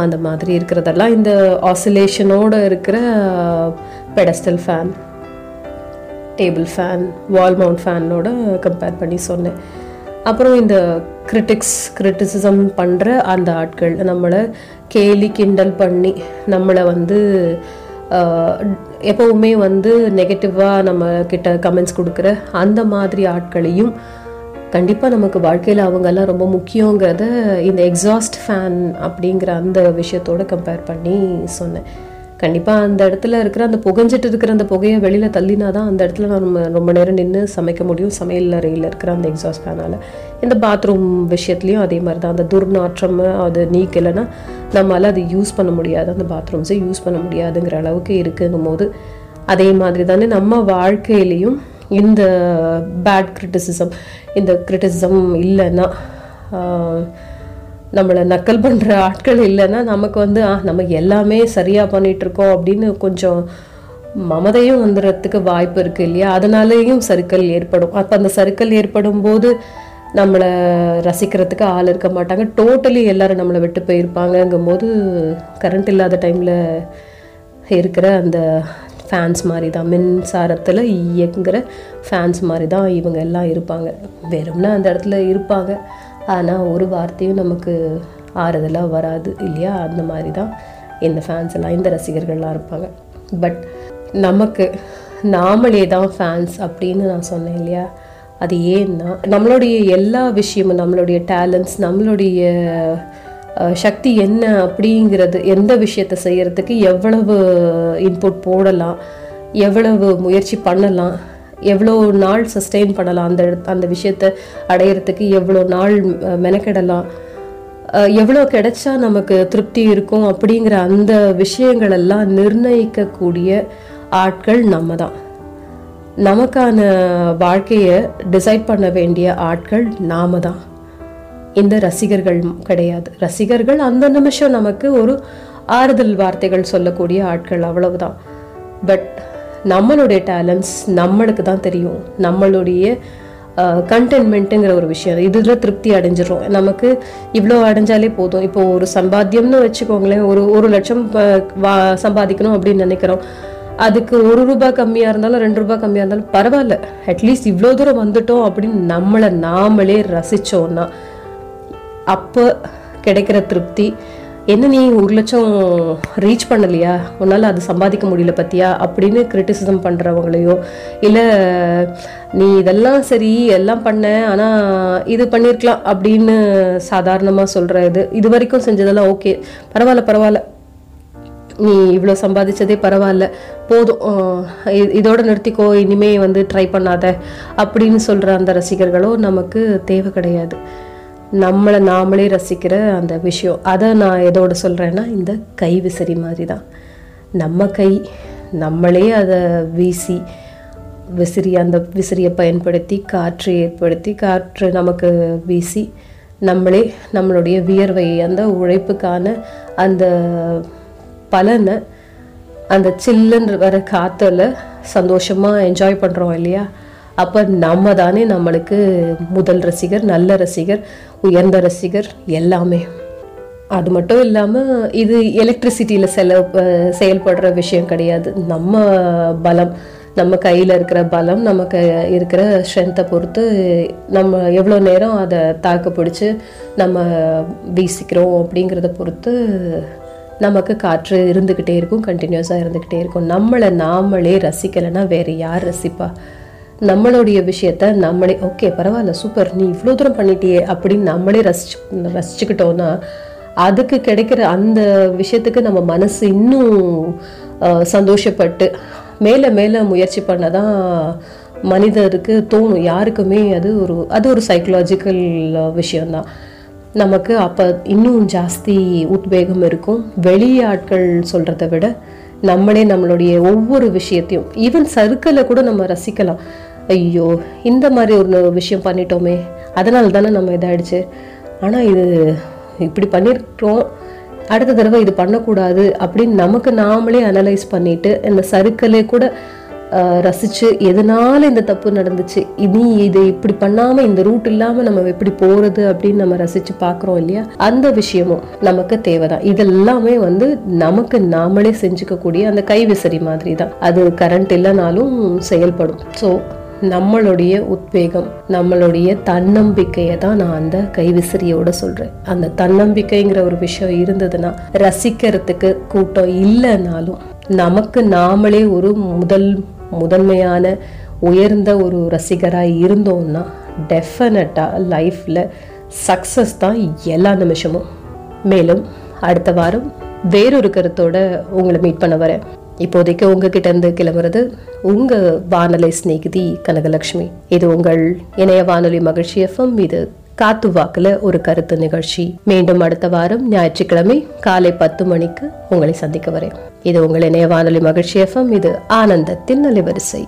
அந்த மாதிரி இருக்கிறதெல்லாம் இந்த ஆசிலேஷனோடு இருக்கிற pedestal fan table fan wall mount ஃபேனோட compare பண்ணி சொன்னேன். அப்புறம் இந்த கிரிட்டிக்ஸ் கிரிட்டிசிசம் பண்ணுற அந்த ஆட்கள் நம்மளை கேலி கிண்டல் பண்ணி நம்மளை வந்து எப்பவுமே வந்து நெகட்டிவாக நம்ம கிட்ட கமெண்ட்ஸ் கொடுக்குற அந்த மாதிரி ஆட்களையும் கண்டிப்பாக நமக்கு வாழ்க்கையில் அவங்கெல்லாம் ரொம்ப முக்கியங்கிறத இந்த எக்ஸாஸ்ட் ஃபேன் அப்படிங்கிற அந்த விஷயத்தோட கம்பேர் பண்ணி சொன்னேன். கண்டிப்பாக அந்த இடத்துல இருக்கிற அந்த புகைஞ்சிட்டு இருக்கிற அந்த புகையை வெளியில் தள்ளினா தான் அந்த இடத்துல நம்ம ரொம்ப நேரம் நின்று சமைக்க முடியும். சமையல் அறையில் இருக்கிற அந்த எக்ஸாஸ்ட் ஃபேனால் இந்த பாத்ரூம் விஷயத்துலையும் அதே மாதிரி தான் அந்த துர்நாற்றம் அது நீக்கலைன்னா நம்மளால் அது யூஸ் பண்ண முடியாது. அந்த பாத்ரூம்ஸை யூஸ் பண்ண முடியாதுங்கிற அளவுக்கு இருக்குங்கும் போது அதே மாதிரி தானே நம்ம வாழ்க்கையிலையும் இந்த பேட் கிரிட்டிசிசம் இந்த கிரிட்டிசிசம் இல்லைன்னா நம்மளை நக்கல் பண்ணுற ஆட்கள் இல்லைன்னா நமக்கு வந்து ஆ நம்ம எல்லாமே சரியாக பண்ணிகிட்ருக்கோம் அப்படின்னு கொஞ்சம் மமதையும் வந்துடுறதுக்கு வாய்ப்பு இருக்குது இல்லையா? அதனாலேயும் சருக்கள் ஏற்படும். அப்போ அந்த சறுக்கல் ஏற்படும் போது நம்மளை ரசிக்கிறதுக்கு ஆள் இருக்க மாட்டாங்க. டோட்டலி எல்லோரும் நம்மளை விட்டு போயிருப்பாங்கங்கும் போது கரண்ட் இல்லாத டைமில் இருக்கிற அந்த ஃபேன்ஸ் மாதிரி தான் மின்சாரத்தில் இயங்குகிற ஃபேன்ஸ் மாதிரி தான் இவங்க எல்லாம் இருப்பாங்க. வெறும்னா அந்த இடத்துல இருப்பாங்க. ஆனால் ஒரு வார்த்தையும் நமக்கு ஆறுதலாக வராது இல்லையா? அந்த மாதிரி தான் இந்த ஃபேன்ஸ் எல்லாம் இந்த ரசிகர்கள்லாம் இருப்பாங்க. பட் நமக்கு நாமளே தான் ஃபேன்ஸ் அப்படின்னு நான் சொன்னேன் இல்லையா? அது ஏன்னா நம்மளுடைய எல்லா விஷயமும் நம்மளுடைய டேலண்ட்ஸ் நம்மளுடைய சக்தி என்ன அப்படிங்கிறது எந்த விஷயத்தை செய்கிறதுக்கு எவ்வளவு இன்புட் போடலாம் எவ்வளவு முயற்சி பண்ணலாம் எவ்வளோ நாள் சஸ்டெயின் பண்ணலாம்? அந்த அந்த விஷயத்தை அடையிறதுக்கு எவ்வளோ நாள் மெனக்கெடலாம்? எவ்வளோ கிடைச்சா நமக்கு திருப்தி இருக்கும்? அப்படிங்கிற அந்த விஷயங்களெல்லாம் நிர்ணயிக்கக்கூடிய ஆட்கள் நம்ம தான் நமக்கான வாழ்க்கையை டிசைட் பண்ண வேண்டிய ஆட்கள் நாம தான் இந்த ரசிகர்கள் கிடையாது. ரசிகர்கள் அந்த நிமிஷம் நமக்கு ஒரு ஆறுதல் வார்த்தைகள் சொல்லக்கூடிய ஆட்கள் அவ்வளவுதான். பட் நம்மளுடைய டேலண்ட்ஸ் நம்மளுக்கு தான் தெரியும். நம்மளுடைய கண்டென்மெண்ட்டுங்கிற ஒரு விஷயம். இதில் திருப்தி அடைஞ்சிடும் நமக்கு இவ்வளோ அடைஞ்சாலே போதும். இப்போ ஒரு சம்பாத்தியம்னு வச்சுக்கோங்களேன். ஒரு ஒரு லட்சம் வா- சம்பாதிக்கணும் அப்படின்னு நினைக்கிறோம். அதுக்கு ஒரு ரூபாய் கம்மியாக இருந்தாலும் ரெண்டு ரூபாய் கம்மியாக இருந்தாலும் பரவாயில்ல. அட்லீஸ்ட் இவ்வளோ தூரம் வந்துட்டோம் அப்படின்னு நம்மளை நாமளே ரசித்தோன்னா அப்போ கிடைக்கிற திருப்தி என்ன நீ ஒரு லட்சம் ரீச் பண்ணலையா? உன்னால் அது சம்பாதிக்க முடியல பத்தியா? அப்படின்னு கிரிட்டிசிசம் பண்ணுறவங்களையோ இல்லை நீ இதெல்லாம் சரி எல்லாம் பண்ண ஆனால் இது பண்ணியிருக்கலாம் அப்படின்னு சாதாரணமாக சொல்கிற இது. இது வரைக்கும் செஞ்சதெல்லாம் ஓகே பரவாயில்ல பரவாயில்ல. நீ இவ்வளோ சம்பாதிச்சதே பரவாயில்ல. போதும். இதோட நிறுத்திக்கோ. இனிமே வந்து ட்ரை பண்ணாத. அப்படின்னு சொல்கிற அந்த ரசிகர்களோ நமக்கு தேவை கிடையாது. நம்மளை நாமளே ரசிக்கிற அந்த விஷயம். அதை நான் எதோட சொல்கிறேன்னா இந்த கை விசிறி மாதிரி தான் நம்ம கை நம்மளே அதை வீசி விசிறி அந்த விசிறியை பயன்படுத்தி காற்று ஏற்படுத்தி காற்று நமக்கு வீசி நம்மளே நம்மளுடைய வியர்வை அந்த உழைப்புக்கான அந்த பலனை அந்த சில்லுன்ற வர காற்றுல சந்தோஷமாக என்ஜாய் பண்ணுறோம் இல்லையா? அப்போ நம்ம தானே நம்மளுக்கு முதல் ரசிகர் நல்ல ரசிகர் உயர்ந்த ரசிகர் எல்லாமே. அது மட்டும் இல்லாமல் இது எலக்ட்ரிசிட்டியில் செல செயல்படுற விஷயம் கிடையாது. நம்ம பலம் நம்ம கையில் இருக்கிற பலம் நமக்கு இருக்கிற ஸ்ட்ரென்த்தை பொறுத்து நம்ம எவ்வளோ நேரம் அதை தாக்கு பிடிச்சி நம்ம வீசிக்கிறோம் அப்படிங்கிறத பொறுத்து நமக்கு காற்று இருந்துக்கிட்டே இருக்கும் கண்டினியூஸாக இருந்துக்கிட்டே இருக்கும். நம்மளை நாமளே ரசிக்கலைன்னா வேறு யார் ரசிப்பா? நம்மளுடைய விஷயத்த நம்மளே ஓகே பரவாயில்ல சூப்பர் நீ இவ்வளோ தூரம் பண்ணிட்டியே அப்படின்னு நம்மளே ரசிச்சு ரசிச்சுக்கிட்டோன்னா அதுக்கு கிடைக்கிற அந்த விஷயத்துக்கு நம்ம மனசு இன்னும் சந்தோஷப்பட்டு மேலே மேலே முயற்சி பண்ணதான் மனிதருக்கு தோணும். யாருக்குமே அது ஒரு அது ஒரு சைக்கலாஜிக்கல் விஷயந்தான் நமக்கு அப்போ இன்னும் ஜாஸ்தி உத்வேகம் இருக்கும். வெளியாட்கள் சொல்கிறத விட நம்மளே நம்மளுடைய ஒவ்வொரு விஷயத்தையும் ஈவன் சர்க்கிளை கூட நம்ம ரசிக்கலாம். ஐயோ இந்த மாதிரி ஒரு விஷயம் பண்ணிட்டோமே. அதனால தானே நம்ம இதாயிடுச்சு. ஆனால் இது இப்படி பண்ணியிருக்கிறோம் அடுத்த தடவை இது பண்ணக்கூடாது அப்படின்னு நமக்கு நாமளே அனலைஸ் பண்ணிட்டு இந்த சருக்களே கூட ரசித்து எதனால் இந்த தப்பு நடந்துச்சு? இனி இது இப்படி பண்ணாமல் இந்த ரூட் இல்லாமல் நம்ம எப்படி போகிறது அப்படின்னு நம்ம ரசித்து பார்க்குறோம் இல்லையா? அந்த விஷயமும் நமக்கு தேவைதான். இதெல்லாமே வந்து நமக்கு நாமளே செஞ்சுக்கக்கூடிய அந்த கைவிசறி மாதிரி தான் அது கரண்ட் இல்லைனாலும் செயல்படும். ஸோ நம்மளுடைய உத்வேகம் நம்மளுடைய தன்னம்பிக்கையை தான் நான் அந்த கைவிசிறியோட சொல்றேன். அந்த தன்னம்பிக்கைங்கிற ஒரு விஷயம் இருந்ததுன்னா ரசிக்கிறதுக்கு கூட்டம் இல்லைனாலும் நமக்கு நாமளே ஒரு முதல் முதன்மையான உயர்ந்த ஒரு ரசிகராக இருந்தோம்னா டெஃபினட்டாக லைஃப்பில் சக்ஸஸ் தான் எல்லா நிமிஷமும். மேலும் அடுத்த வாரம் வேறொரு கருத்தோட உங்களை மீட் பண்ண வரேன். இப்போதைக்கு உங்ககிட்ட இருந்து கிளம்புறது உங்க வானொலி சிநேகிதி கனகலட்சுமி இது உங்கள் இணைய வானொலி மகிழ்ச்சி எஃப்எம் இது காத்து வாக்குல ஒரு கருத்து நிகழ்ச்சி. மீண்டும் அடுத்த வாரம் ஞாயிற்றுக்கிழமை காலை பத்து மணிக்கு உங்களை சந்திக்க வரேன். இது உங்கள் இணைய வானொலி மகிழ்ச்சி எஃப்எம் இது ஆனந்தத்தின் அலைவரிசை.